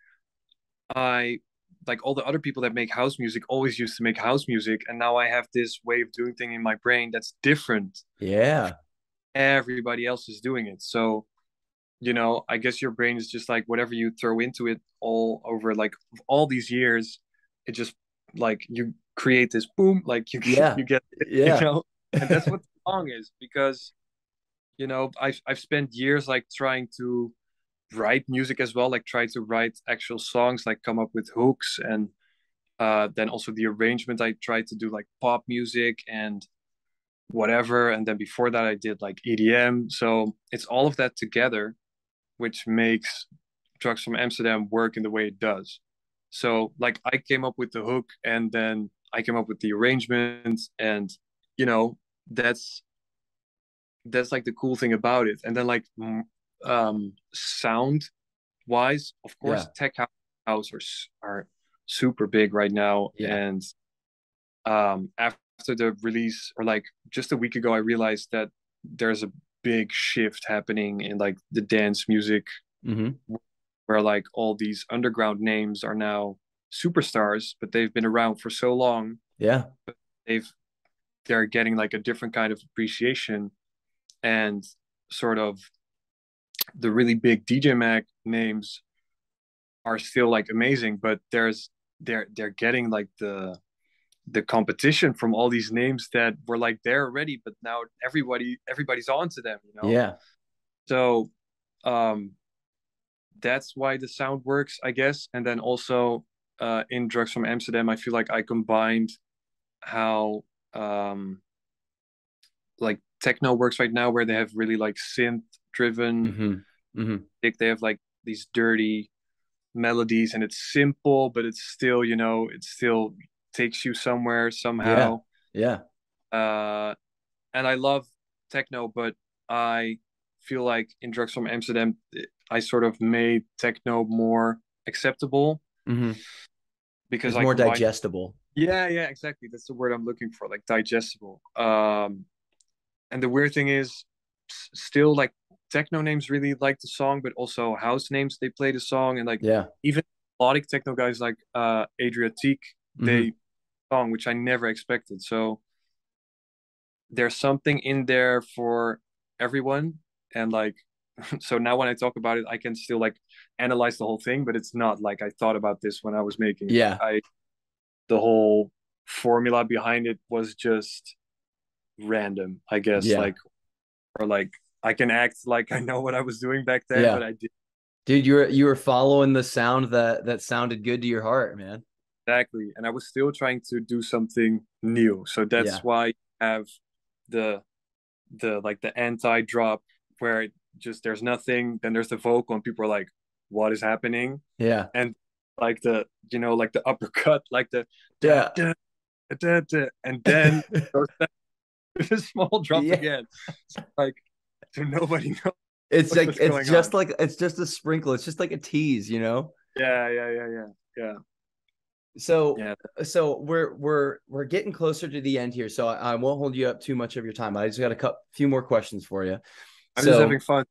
B: I like all the other people that make house music always used to make house music and now I have this way of doing thing in my brain that's different
A: Yeah.
B: Everybody else is doing it so you know I guess your brain is just like whatever you throw into it all over like all these years it just like you create this boom like you
A: Yeah.
B: you get
A: Yeah.
B: you know and that's what the song is because you know I've I've spent years like trying to write music as well like try to write actual songs like come up with hooks and uh then also the arrangement I tried to do like pop music and whatever and then before that I did like EDM so it's all of that together which makes drugs from Amsterdam work in the way it does. So like I came up with the hook and then I came up with the arrangements and you know that's that's like the cool thing about it. And then like um sound wise, of course, yeah. tech house are are super big right now yeah. and um after the release or like just a week ago I realized that there's a big shift happening in like the dance music
A: mm-hmm.
B: where like all these underground names are now superstars but they've been around for so long
A: yeah
B: they've they're getting like a different kind of appreciation and sort of the really big dj mag names are still like amazing but there's they're they're getting like the the competition from all these names that were like there already, but now everybody everybody's on to them, you know?
A: Yeah.
B: So um that's why the sound works, I guess. And then also uh in Drugs from Amsterdam, I feel like I combined how um like techno works right now where they have really like synth driven
A: mm-hmm. Mm-hmm.
B: they have like these dirty melodies and it's simple but it's still you know it's still takes you somewhere somehow.
A: Yeah.
B: yeah. Uh, and I love techno, but I feel like in Drugs from Amsterdam, I sort of made techno more acceptable
A: mm-hmm.
B: because
A: it's more digestible.
B: Yeah, yeah, exactly. That's the word I'm looking for, like digestible. Um, and the weird thing is, still like techno names really like the song, but also house names they play the song, and like
A: yeah,
B: even melodic techno guys like uh Adriatique, mm-hmm. they song, which I never expected. So there's something in there for everyone. And like, so now when I talk about it, I can still like analyze the whole thing, but it's not like I thought about this when I was making it.
A: Yeah.
B: I, the whole formula behind it was just random, I guess. Yeah. Like, or like, I can act like I know what I was doing back then, yeah. but I did.
A: Dude, you were you were following the sound that that sounded good to your heart, man
B: exactly. And i was still trying to do something new. So that's yeah. why I have the the like the anti drop where it just there's nothing then there's the vocal and people are like what is happening?
A: Yeah.
B: And like the you know like the uppercut like the
A: yeah.
B: da, da, da, and then the small drop yeah. again. Like so nobody knows
A: it's like it's just on. like it's just a sprinkle. It's just like a tease you know?
B: Yeah yeah yeah yeah yeah
A: so yeah. so we're we're we're getting closer to the end here, so I, I won't hold you up too much of your time. I just got a couple few more questions for you.
B: I'm so, just having fun.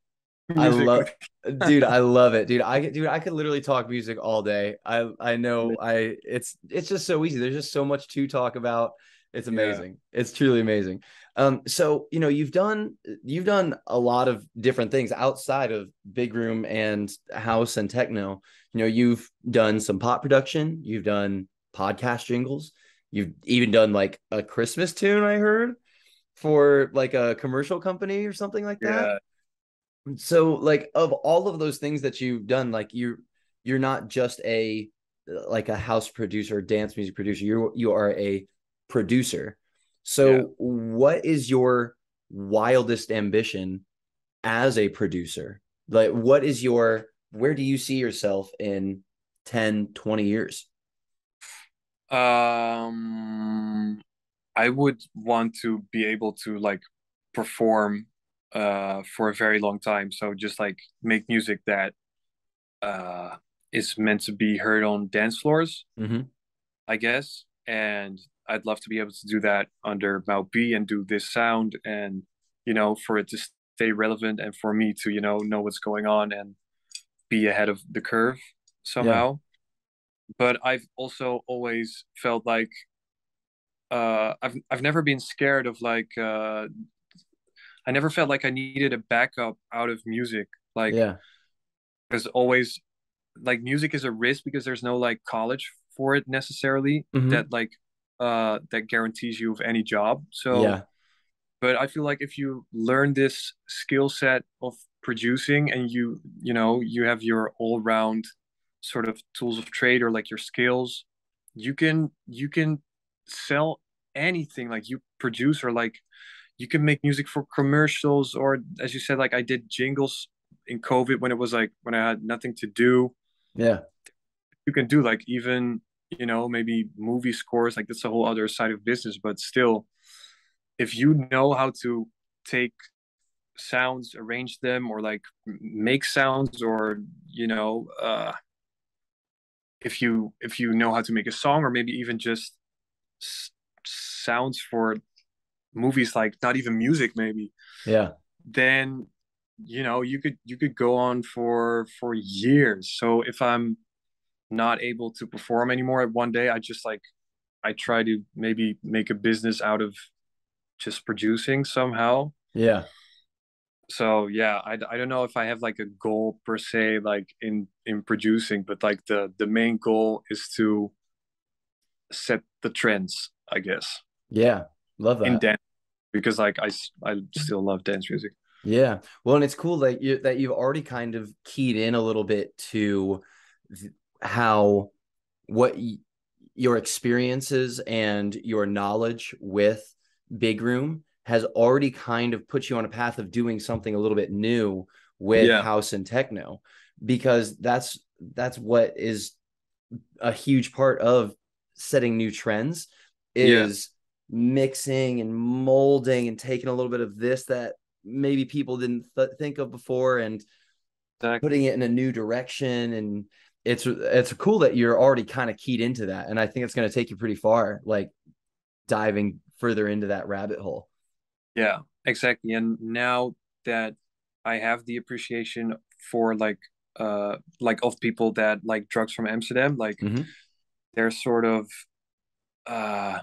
A: I love, dude. I love it, dude. I dude, I could literally talk music all day. I I know I it's it's just so easy. There's just so much to talk about. It's amazing. Yeah. It's truly amazing. Um, so you know, you've done you've done a lot of different things outside of big room and house and techno. You know, you've done some pop production, you've done podcast jingles, you've even done like a Christmas tune, I heard, for like a commercial company or something like that. Yeah. So, like, of all of those things that you've done, like you you're not just a like a house producer, dance music producer. You you are a producer. So, yeah. what is your wildest ambition as a producer? Like, what is your, where do you see yourself in 10, 20 years?
B: Um, I would want to be able to like perform uh for a very long time. So, just like make music that uh is meant to be heard on dance floors,
A: mm-hmm.
B: I guess. And I'd love to be able to do that under Mau P and do this sound and you know for it to stay relevant and for me to you know know what's going on and be ahead of the curve somehow. Yeah. But I've also always felt like uh, I've I've never been scared of like uh, I never felt like I needed a backup out of music. Like
A: yeah,
B: because always like music is a risk because there's no like college for it necessarily mm-hmm. that like uh, that guarantees you of any job. So,
A: yeah.
B: but I feel like if you learn this skill set of producing and you, you know, you have your all round sort of tools of trade or like your skills, you can, you can sell anything like you produce or like you can make music for commercials or as you said, like I did jingles in COVID when it was like when I had nothing to do.
A: Yeah.
B: You can do like even you know maybe movie scores like that's a whole other side of business, but still, if you know how to take sounds, arrange them, or like make sounds, or you know, uh, if you if you know how to make a song, or maybe even just s- sounds for movies like not even music maybe
A: Yeah.
B: then you know you could you could go on for for years so if i'm not able to perform anymore at one day i just like i try to maybe make a business out of just producing somehow
A: Yeah.
B: so yeah I, I don't know if i have like a goal per se like in in producing but like the the main goal is to set the trends i guess
A: Yeah. Love that.
B: in dance because like i i still love dance music
A: Yeah. Well, and it's cool that you that you've already kind of keyed in a little bit to how what y- your experiences and your knowledge with Big Room has already kind of put you on a path of doing something a little bit new with
B: Yeah.
A: house and techno because that's that's what is a huge part of setting new trends
B: Yeah.
A: is mixing and molding and taking a little bit of this that maybe people didn't th- think of before and
B: Exactly.
A: putting it in a new direction and it's it's cool that you're already kind of keyed into that and i think it's going to take you pretty far like diving further into that rabbit hole
B: Yeah, exactly. And now that I have the appreciation for like uh like of people that like drugs from Amsterdam, like
A: Mhm.
B: they're sort of uh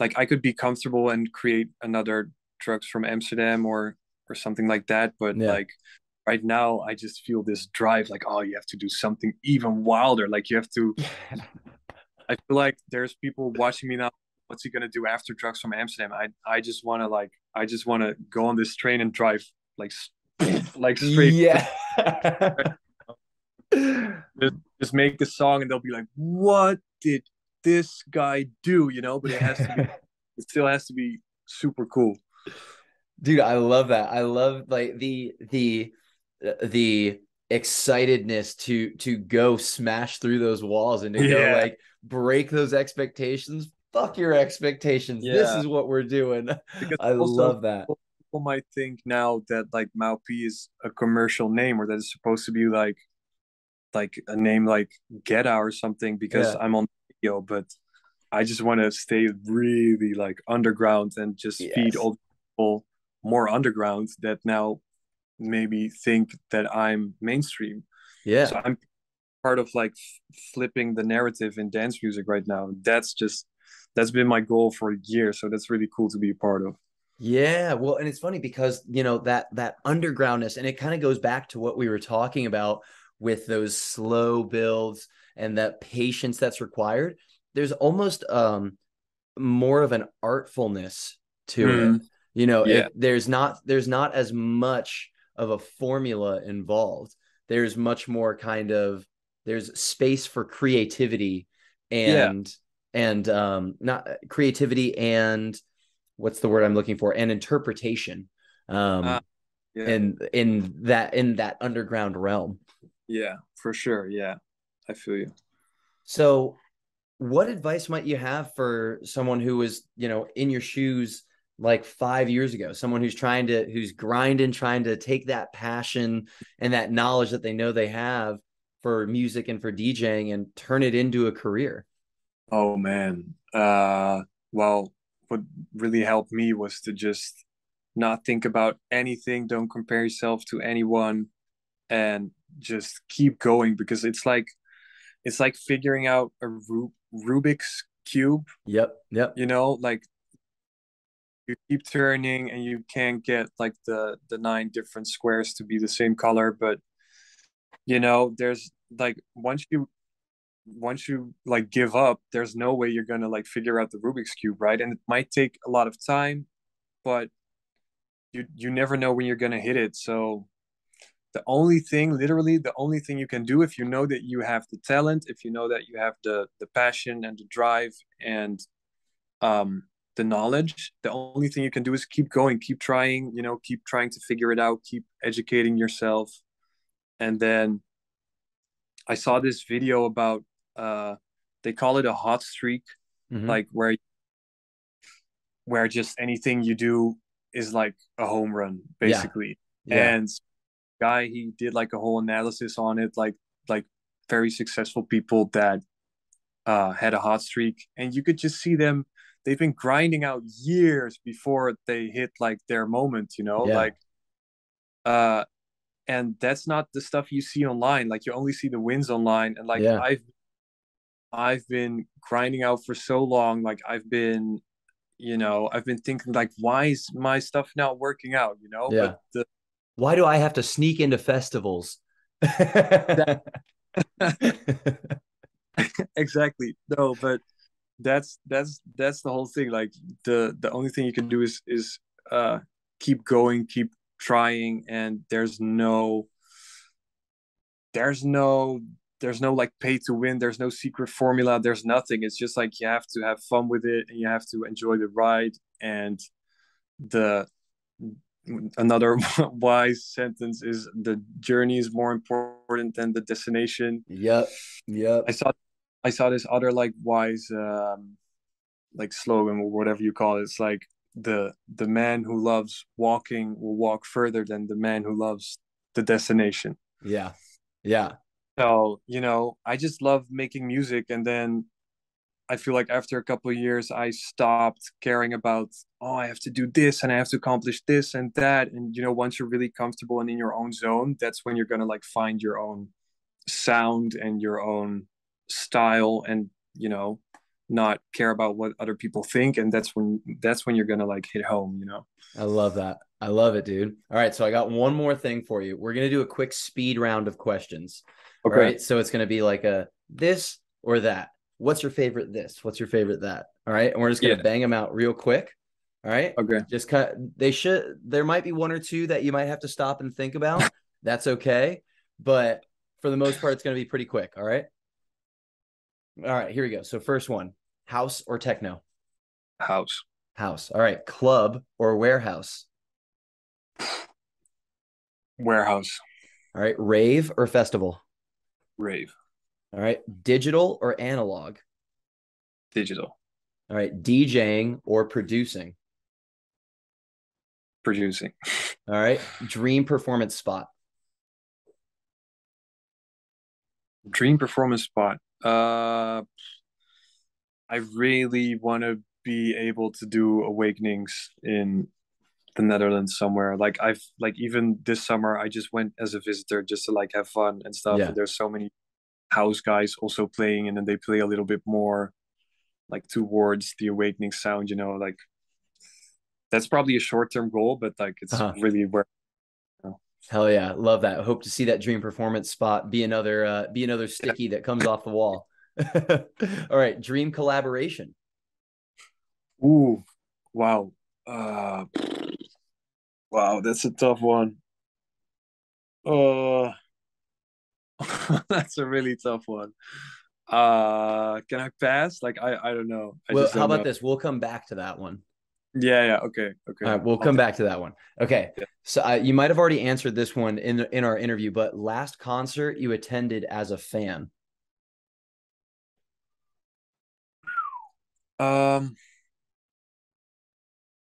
B: like I could be comfortable and create another drugs from Amsterdam or or something like that, but
A: Yeah.
B: like right now I just feel this drive like oh you have to do something even wilder. Like you have to I feel like there's people watching me now. What's he gonna do after drugs from Amsterdam? I I just want to like I just want to go on this train and drive like like straight.
A: yeah
B: Just, just make a song and they'll be like, "What did this guy do?" You know. But it has to be. it still has to be super cool.
A: dude i love that i love like the the the excitedness to to go smash through those walls and to go
B: Yeah.
A: like break those expectations fuck your expectations this is what we're doing
B: Because
A: i love that
B: People might think now that like Mau P is a commercial name or that it's supposed to be like like a name like Guetta or something because
A: Yeah.
B: I'm on video, but I just want to stay really like underground and just feed
A: Yes.
B: all people more underground that now maybe think that I'm mainstream.
A: yeah
B: So I'm part of like flipping the narrative in dance music right now. That's just that's been my goal for a year. So that's really cool to be a part of.
A: Yeah, well, and it's funny because you know that that undergroundness, and it kind of goes back to what we were talking about with those slow builds and that patience that's required. There's almost um more of an artfulness to
B: Mhm.
A: it. You know,
B: Yeah.
A: it, there's not there's not as much of a formula involved. There's much more kind of there's space for creativity
B: Yeah.
A: and and um not creativity and what's the word I'm looking for? And interpretation. Um
B: Ah, Yeah.
A: in in that in that underground realm.
B: Yeah, for sure. Yeah, I feel you.
A: So what advice might you have for someone who is, you know, in your shoes like 5 years ago? Someone who's trying to who's grinding trying to take that passion and that knowledge that they know they have for music and for DJing and turn it into a career.
B: Oh man. Uh, well, what really helped me was to just not think about anything. Don't compare yourself to anyone, and just keep going because it's like it's like figuring out a Ru- Rubik's cube.
A: Yep, yep.
B: You know, like you keep turning and you can't get like the the nine different squares to be the same color, but you know, there's like once you once you like give up, there's no way you're gonna like figure out the Rubik's cube, right? And it might take a lot of time, but you you never know when you're gonna hit it. So the only thing, literally, the only thing you can do if you know that you have the talent, if you know that you have the the passion and the drive and um the knowledge, the only thing you can do is keep going, keep trying, you know, keep trying to figure it out, keep educating yourself. and then I saw this video about uh they call it a hot streak,
A: Mhm.
B: like where where just anything you do is like a home run,
A: Yeah.
B: basically.
A: yeah,
B: And guy he did like a whole analysis on it, like like very successful people that uh had a hot streak, and you could just see them. They've been grinding out years before they hit like their moment, you know,
A: Yeah.
B: like uh and that's not the stuff you see online like you only see the wins online and like
A: Yeah.
B: i've i've been grinding out for so long like i've been you know i've been thinking like why is my stuff not working out you know
A: Yeah.
B: but the,
A: Why do I have to sneak into festivals?
B: exactly no but that's that's that's the whole thing. Like the the only thing you can do is is uh keep going keep trying and there's no there's no there's no like pay to win. There's no secret formula. There's nothing. It's just like you have to have fun with it and you have to enjoy the ride. And the another wise sentence is the journey is more important than the destination.
A: Yep. Yep.
B: i saw i saw this other like wise um like slogan or whatever you call it it's like the the man who loves walking will walk further than the man who loves the destination
A: Yeah. Yeah.
B: so you know i just love making music and then i feel like after a couple of years i stopped caring about oh i have to do this and i have to accomplish this and that and you know once you're really comfortable and in your own zone that's when you're gonna like find your own sound and your own style and you know not care about what other people think and that's when that's when you're gonna like hit home you know
A: I love that. I love it, dude. All right. So I got one more thing for you. We're going to do a quick speed round of questions. All right. So it's going to be like a this or that. What's your favorite this? What's your favorite that? All right. And we're just going to
B: Yeah.
A: bang them out real quick. All right.
B: okay
A: Just cut. They should, there might be one or two that you might have to stop and think about. That's okay. But for the most part, it's going to be pretty quick. All right. All right. Here we go. So, first one house or techno?
B: house
A: House. All right. Club or warehouse?
B: warehouse
A: All right. Rave or festival?
B: rave
A: All right. Digital or analog?
B: digital
A: All right. DJing or producing?
B: producing
A: All right. Dream performance spot?
B: dream performance spot uh i really want to be able to do awakenings in the netherlands somewhere like i've like even this summer i just went as a visitor just to like have fun and stuff
A: Yeah.
B: and there's so many house guys also playing and then they play a little bit more like towards the awakening sound you know like that's probably a short-term goal but like it's
A: Uh-huh.
B: really where
A: Hell yeah. Love that. Hope to see that dream performance spot be another, uh, be another sticky that comes off the wall. All right. Dream collaboration.
B: Ooh, wow. Uh, wow, that's a tough one. Uh, that's a really tough one. Uh, can I pass? Like, I, I don't know. I
A: well, how about
B: know.
A: this? We'll come back to that one.
B: Yeah, yeah. Okay, okay.
A: All right, we'll come back to that one. Okay,
B: Yeah.
A: so uh, you might have already answered this one in in our interview, but last concert you attended as a fan.
B: Um,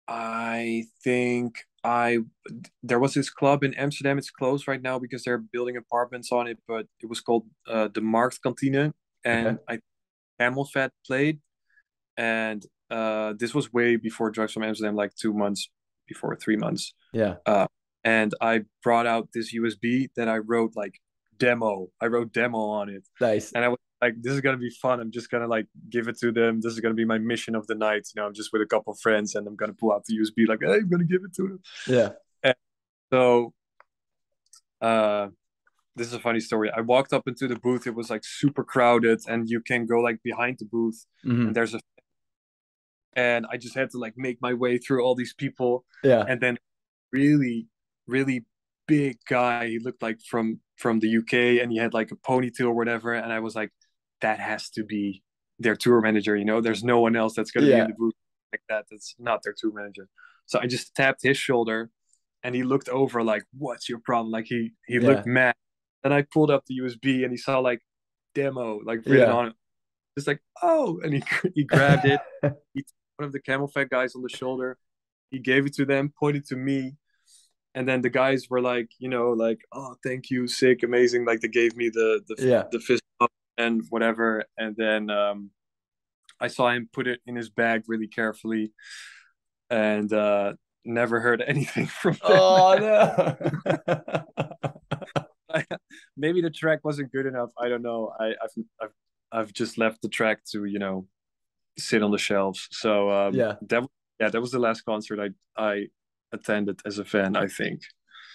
B: I think I there was this club in Amsterdam. It's closed right now because they're building apartments on it, but it was called uh, the Marktkantine, and I CamelPhat played, and uh, this was way before Drugs from Amsterdam, like two months before, three months.
A: Yeah,
B: And I brought out this USB that I wrote like demo. I wrote demo on it,
A: nice.
B: and I was like, "This is gonna be fun. I'm just gonna like give it to them. This is gonna be my mission of the night. You know, I'm just with a couple of friends, and I'm gonna pull out the USB, like, hey, I'm gonna give it to them."
A: Yeah,
B: So, uh, this is a funny story. I walked up into the booth. It was like super crowded, and you can go like behind the booth,
A: Mhm.
B: and there's a, and I just had to like make my way through all these people,
A: yeah,
B: and then really, really big guy. He looked like from from the UK, and he had like a ponytail or whatever. And I was like, that has to be their tour manager. You know, there's no one else that's gonna be in the booth like that. That's not their tour manager. So I just tapped his shoulder, and he looked over like, "What's your problem?" Like he he
A: Yeah.
B: looked mad. and I pulled up the USB and he saw like demo like written
A: Yeah.
B: on it. It's like oh, and he he grabbed it. he one of the CamelPhat guys on the shoulder. He gave it to them, pointed to me, and then the guys were like, you know, like oh, thank you, sick, amazing. Like they gave me the the
A: Yeah.
B: the fist and whatever, and then um, I saw him put it in his bag really carefully, and uh, never heard anything from them.
A: Oh no.
B: maybe the track wasn't good enough. I don't know. I, I've I've I've just left the track to you know sit on the shelves. So um,
A: Yeah.
B: that yeah that was the last concert I I attended as a fan. I think.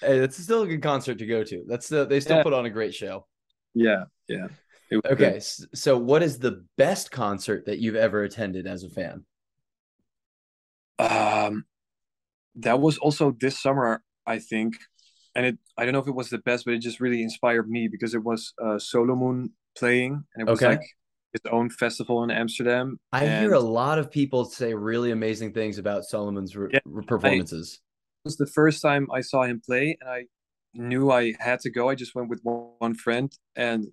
A: hey, that's still a good concert to go to. That's the, they still
B: Yeah.
A: put on a great show.
B: Yeah, yeah.
A: Okay,
B: good.
A: so what is the best concert that you've ever attended as a fan?
B: Um, that was also this summer, I think, and it I don't know if it was the best, but it just really inspired me because it was uh, Solomun playing, and it was
A: Okay.
B: like its own festival in Amsterdam.
A: I
B: and
A: hear a lot of people say really amazing things about Solomun's re-
B: Yeah,
A: performances.
B: it was the first time I saw him play, and I knew I had to go. I just went with one, one friend, and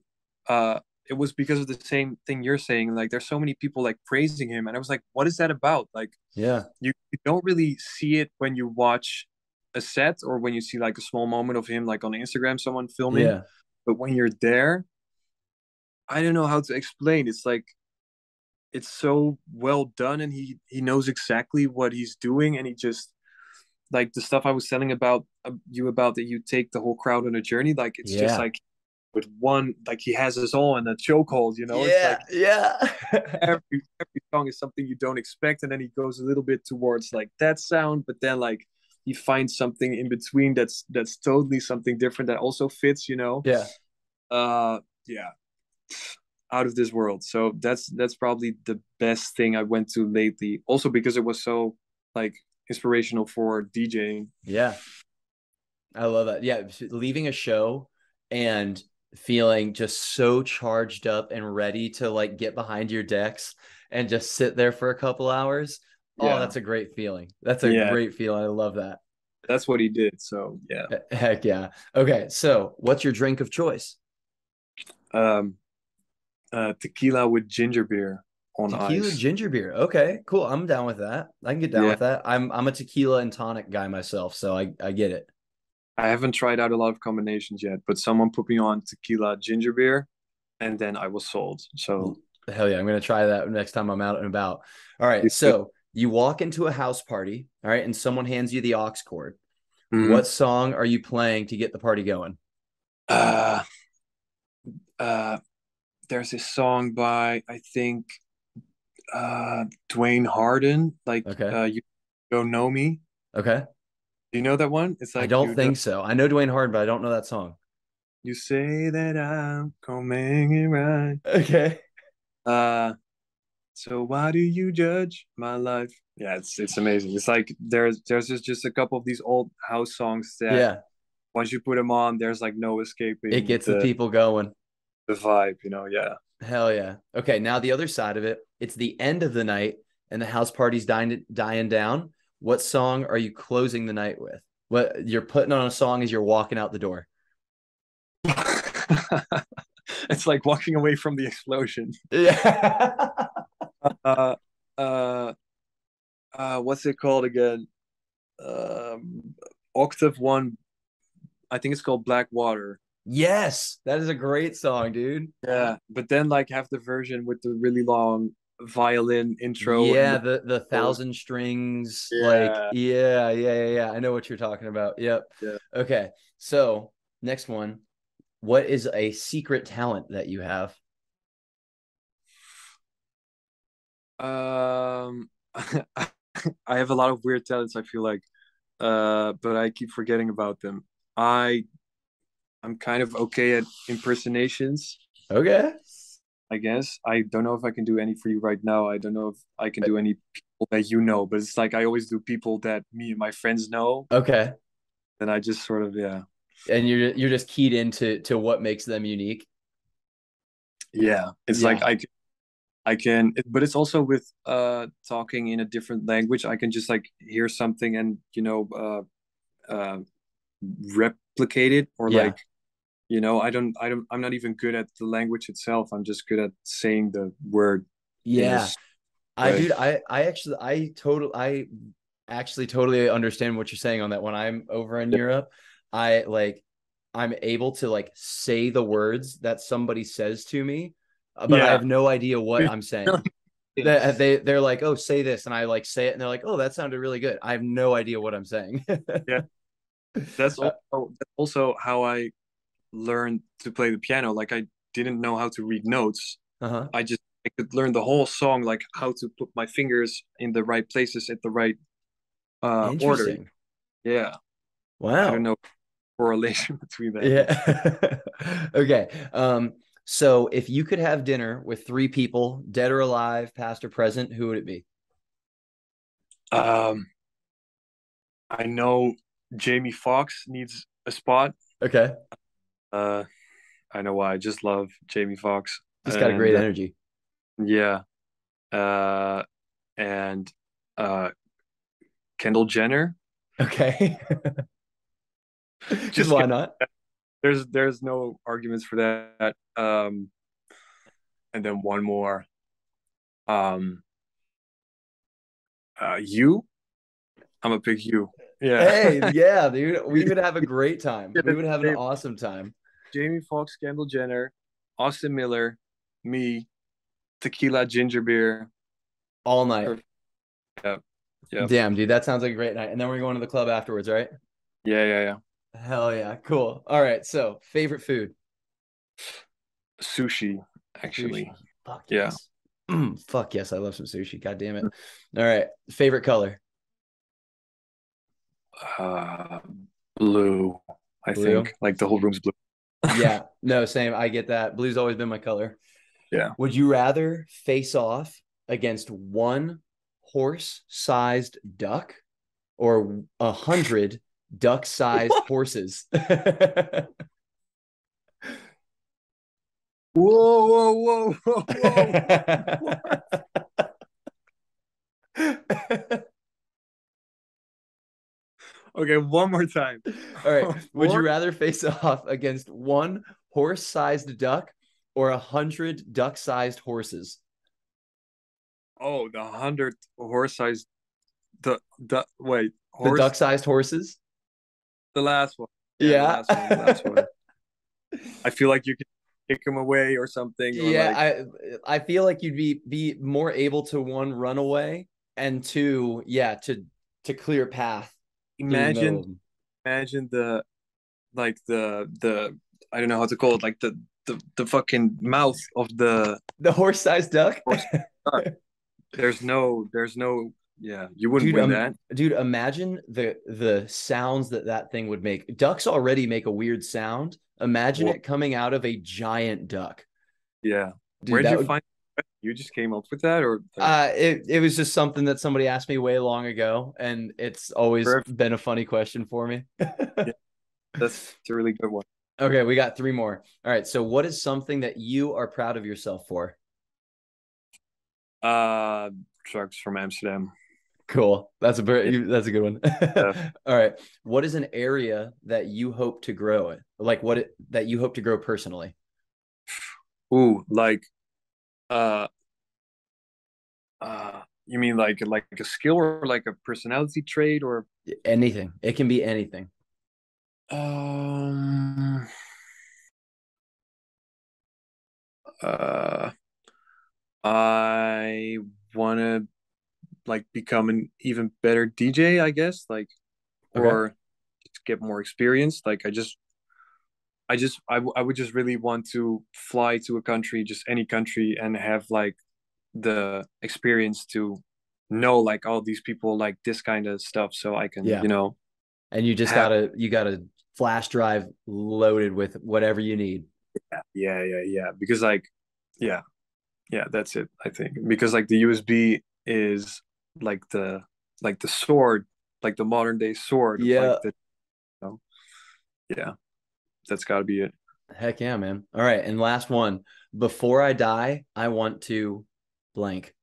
B: uh, it was because of the same thing you're saying. Like, there's so many people like praising him, and I was like, "What is that about?" Like,
A: yeah,
B: you, you don't really see it when you watch a set or when you see like a small moment of him, like on Instagram, someone filming.
A: yeah,
B: But when you're there, I don't know how to explain. It's like it's so well done, and he he knows exactly what he's doing, and he just like the stuff I was telling about uh, you about that you take the whole crowd on a journey. Like it's
A: Yeah.
B: just like with one, like he has us all in a chokehold. You know,
A: yeah,
B: it's like
A: yeah.
B: every every song is something you don't expect, and then he goes a little bit towards like that sound, but then like he finds something in between that's that's totally something different that also fits. You know,
A: yeah.
B: uh, yeah, out of this world. So that's that's probably the best thing I went to lately. Also because it was so like inspirational for DJing.
A: Yeah. I love that. Yeah. Leaving a show and feeling just so charged up and ready to like get behind your decks and just sit there for a couple hours. Oh, that's a great feeling. That's a
B: Yeah.
A: great feeling. I love that.
B: That's what he did. So yeah.
A: Heck yeah. Okay. So, what's your drink of choice?
B: Um, uh, tequila with ginger beer on
A: Tequila
B: ice.
A: ginger beer. Okay, cool. I'm down with that. I can get down
B: Yeah.
A: with that. I'm I'm a tequila and tonic guy myself, so I I get it.
B: I haven't tried out a lot of combinations yet, but someone put me on tequila ginger beer, and then I was sold. So
A: Hell yeah, I'm gonna try that next time I'm out and about. All right, so you walk into a house party, all right, and someone hands you the aux cord.
B: mhm.
A: What song are you playing to get the party going?
B: uh uh there's this song by I think uh Van Helden like
A: Okay.
B: uh you don't know me
A: Okay,
B: do you know that one it's like
A: I don't think so. I know Van Helden, but I don't know that song.
B: you say that I'm coming right
A: Okay,
B: uh so why do you judge my life yeah it's it's amazing it's like there's there's just, just a couple of these old house songs that
A: yeah,
B: once you put them on there's like no escaping
A: it gets the people going.
B: The vibe you know yeah
A: Hell yeah. Okay, now the other side of it, it's the end of the night and the house party's dying dying down. What song are you closing the night with? What you're putting on a song as you're walking out the door.
B: it's like walking away from the explosion
A: Yeah.
B: uh uh uh what's it called again um octave one i think it's called black water
A: yes, that is a great song, dude.
B: yeah but then like have the version with the really long violin intro
A: yeah, the the thousand strings,
B: Yeah.
A: like yeah, yeah, yeah, yeah. I know what you're talking about. Yep.
B: Yeah.
A: Okay. So next one. What is a secret talent that you have?
B: um i have a lot of weird talents i feel like uh but i keep forgetting about them i i'm kind of okay at impersonations
A: Okay.
B: I guess. I don't know if I can do any for you right now. I don't know if I can do any people that you know, but it's like I always do people that me and my friends know.
A: Okay.
B: And I just sort of, yeah.
A: And you're you're just keyed into to what makes them unique.
B: Yeah. It's
A: Yeah.
B: like I can, I can, but it's also with uh talking in a different language. I can just like hear something and, you know, uh, uh, replicate it or
A: Yeah.
B: like, you know i don't i don't i'm not even good at the language itself i'm just good at saying the word
A: Yeah. I dude, I I actually I total I actually totally understand what you're saying on that when I'm over in Europe, I like I'm able to like say the words that somebody says to me, uh, but I have no idea what I'm saying. They, they they're like, "Oh, say this." And I like say it and they're like, "Oh, that sounded really good." I have no idea what I'm saying.
B: Yeah. that's
A: Uh,
B: also that's also how i learned to play the piano like i didn't know how to read notes
A: uh-huh.
B: i just i could learn the whole song like how to put my fingers in the right places at the right uh order yeah
A: Wow.
B: i don't know correlation between that
A: Yeah. okay. Um, so if you could have dinner with three people, dead or alive, past or present, who would it be?
B: um i know jamie Foxx needs a spot
A: Okay.
B: Uh i know why i just love jamie Foxx.
A: Just got a great
B: uh,
A: energy.
B: yeah uh and uh kendall jenner
A: Okay. Just
B: Just
A: why not?
B: there's there's no arguments for that um and then one more um uh you i'm gonna pick you yeah
A: Hey, yeah, dude. We would have a great time. We would have an awesome time.
B: Jamie Foxx, kendall jenner austin miller me tequila ginger beer
A: All night.
B: Perfect. Yeah. Yeah.
A: Damn, dude. That sounds like a great night. And then we're going to the club afterwards, right?
B: yeah yeah yeah
A: Hell yeah. Cool. All right. So favorite food.
B: sushi actually
A: Sushi. Fuck
B: Yeah.
A: yes. Mm, fuck yes, I love some sushi. God damn it. All right. Favorite color.
B: uh blue i
A: Blue?
B: think like the whole room's blue
A: Yeah. No, same. I get that. Blue's always been my color.
B: Yeah.
A: Would you rather face off against one horse-sized duck or a hundred duck-sized horses?
B: whoa whoa whoa whoa whoa okay one more time
A: All right. Would you rather face off against one horse-sized duck or a hundred duck-sized horses?
B: Oh, the hundred horse-sized The the wait
A: The duck-sized horses?
B: the last one.
A: Yeah.
B: the last one. The last one. I feel like you can kick him away or something. Or
A: yeah,
B: like,
A: I I feel like you'd be be more able to one run away and two, yeah, to to clear path. Through the middle
B: imagine imagine the like the the I don't know how to call it like the the the fucking mouth of the.
A: the horse-sized duck.
B: There's no there's no yeah you wouldn't
A: Dude,
B: win
A: um,
B: that.
A: Dude, imagine the the sounds that that thing would make. Ducks already make a weird sound. Imagine
B: Whoa.
A: it coming out of a giant duck.
B: Yeah.
A: Dude,
B: Where'd you
A: would-
B: find? You just came up with that, or
A: Uh, it, it was just something that somebody asked me way long ago, and it's always
B: Perfect.
A: been a funny question for me.
B: that's a really good one.
A: Okay, we got three more. All right. So, what is something that you are proud of yourself for?
B: Uh, drugs from Amsterdam.
A: Cool. That's a very that's a good one. All right. What is an area that you hope to grow? Like what it, that you hope to grow personally?
B: Ooh, like, uh, uh, you mean like like a skill or like a personality trait or
A: Anything. It can be anything.
B: um uh I want to like become an even better DJ, I guess, like
A: Okay.
B: or just get more experience. Like I just I just I, w- I would just really want to fly to a country, just any country and have like the experience to know like all these people like this kind of stuff so I can,
A: Yeah.
B: you know,
A: And you just
B: Have-
A: gotta you got a flash drive loaded with whatever you need.
B: yeah yeah yeah because like yeah yeah that's it i think because like the usb is like the like the sword like the modern day sword
A: Yeah.
B: like the, you know, yeah that's got to be it
A: Heck yeah, man. All right. And last one. Before I die, I want to blank.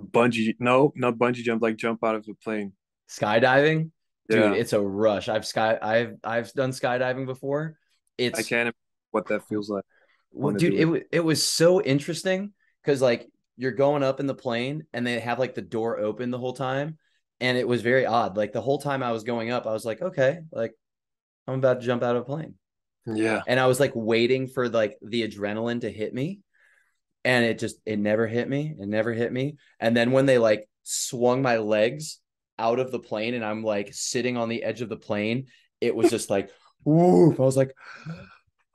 B: bungee no not bungee jump like jump out of a plane
A: Skydiving? dude,
B: Yeah.
A: it's a rush. I've sky I've I've done skydiving before. It's
B: I can't imagine what that feels like.
A: Well, dude,
B: do
A: it it was so interesting because like you're going up in the plane and they have like the door open the whole time, and it was very odd. Like the whole time I was going up, I was like, okay, like I'm about to jump out of a plane,
B: Yeah.
A: and I was like waiting for like the adrenaline to hit me, and it just it never hit me, it never hit me, and then when they like swung my legs out of the plane and I'm like sitting on the edge of the plane, it was just like, woof. I was like,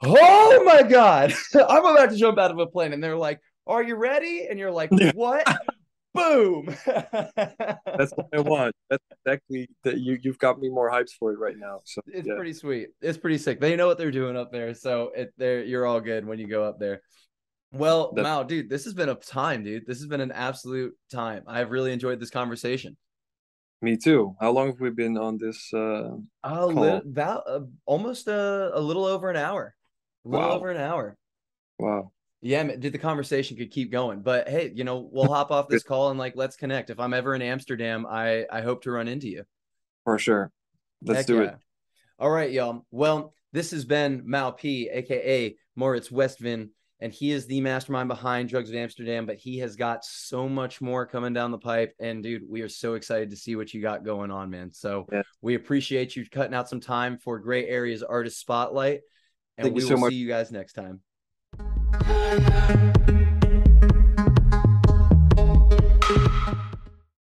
A: oh my God, I'm about to jump out of a plane. And they're like, are you ready? And you're like, what? Boom.
B: That's what I want. That's exactly that you you've got me more hyped for it right now. So
A: it's
B: yeah.
A: pretty sweet. It's pretty sick. They know what they're doing up there. So it they're you're all good when you go up there. Well,
B: That-
A: Mau, dude, this has been a time, dude. This has been an absolute time. I've really enjoyed this conversation.
B: me too. How long have we been on this? Uh,
A: A little, about uh, almost a, a little over an hour. A little
B: Wow.
A: over an hour.
B: wow.
A: Yeah, dude, the conversation could keep going. But hey, you know, we'll hop off this call and like let's connect. If I'm ever in Amsterdam, I I hope to run into you.
B: For sure. Let's
A: Heck
B: do
A: yeah.
B: it.
A: All right, y'all. Well, this has been Mau P, aka Maurits Westveen, and he is the mastermind behind Drugs of Amsterdam. But he has got so much more coming down the pipe. And dude, we are so excited to see what you got going on, man. So
B: Yeah.
A: we appreciate you cutting out some time for Gray Areas Artist Spotlight. And
B: Thank
A: we will
B: so
A: see you guys next time. Bye.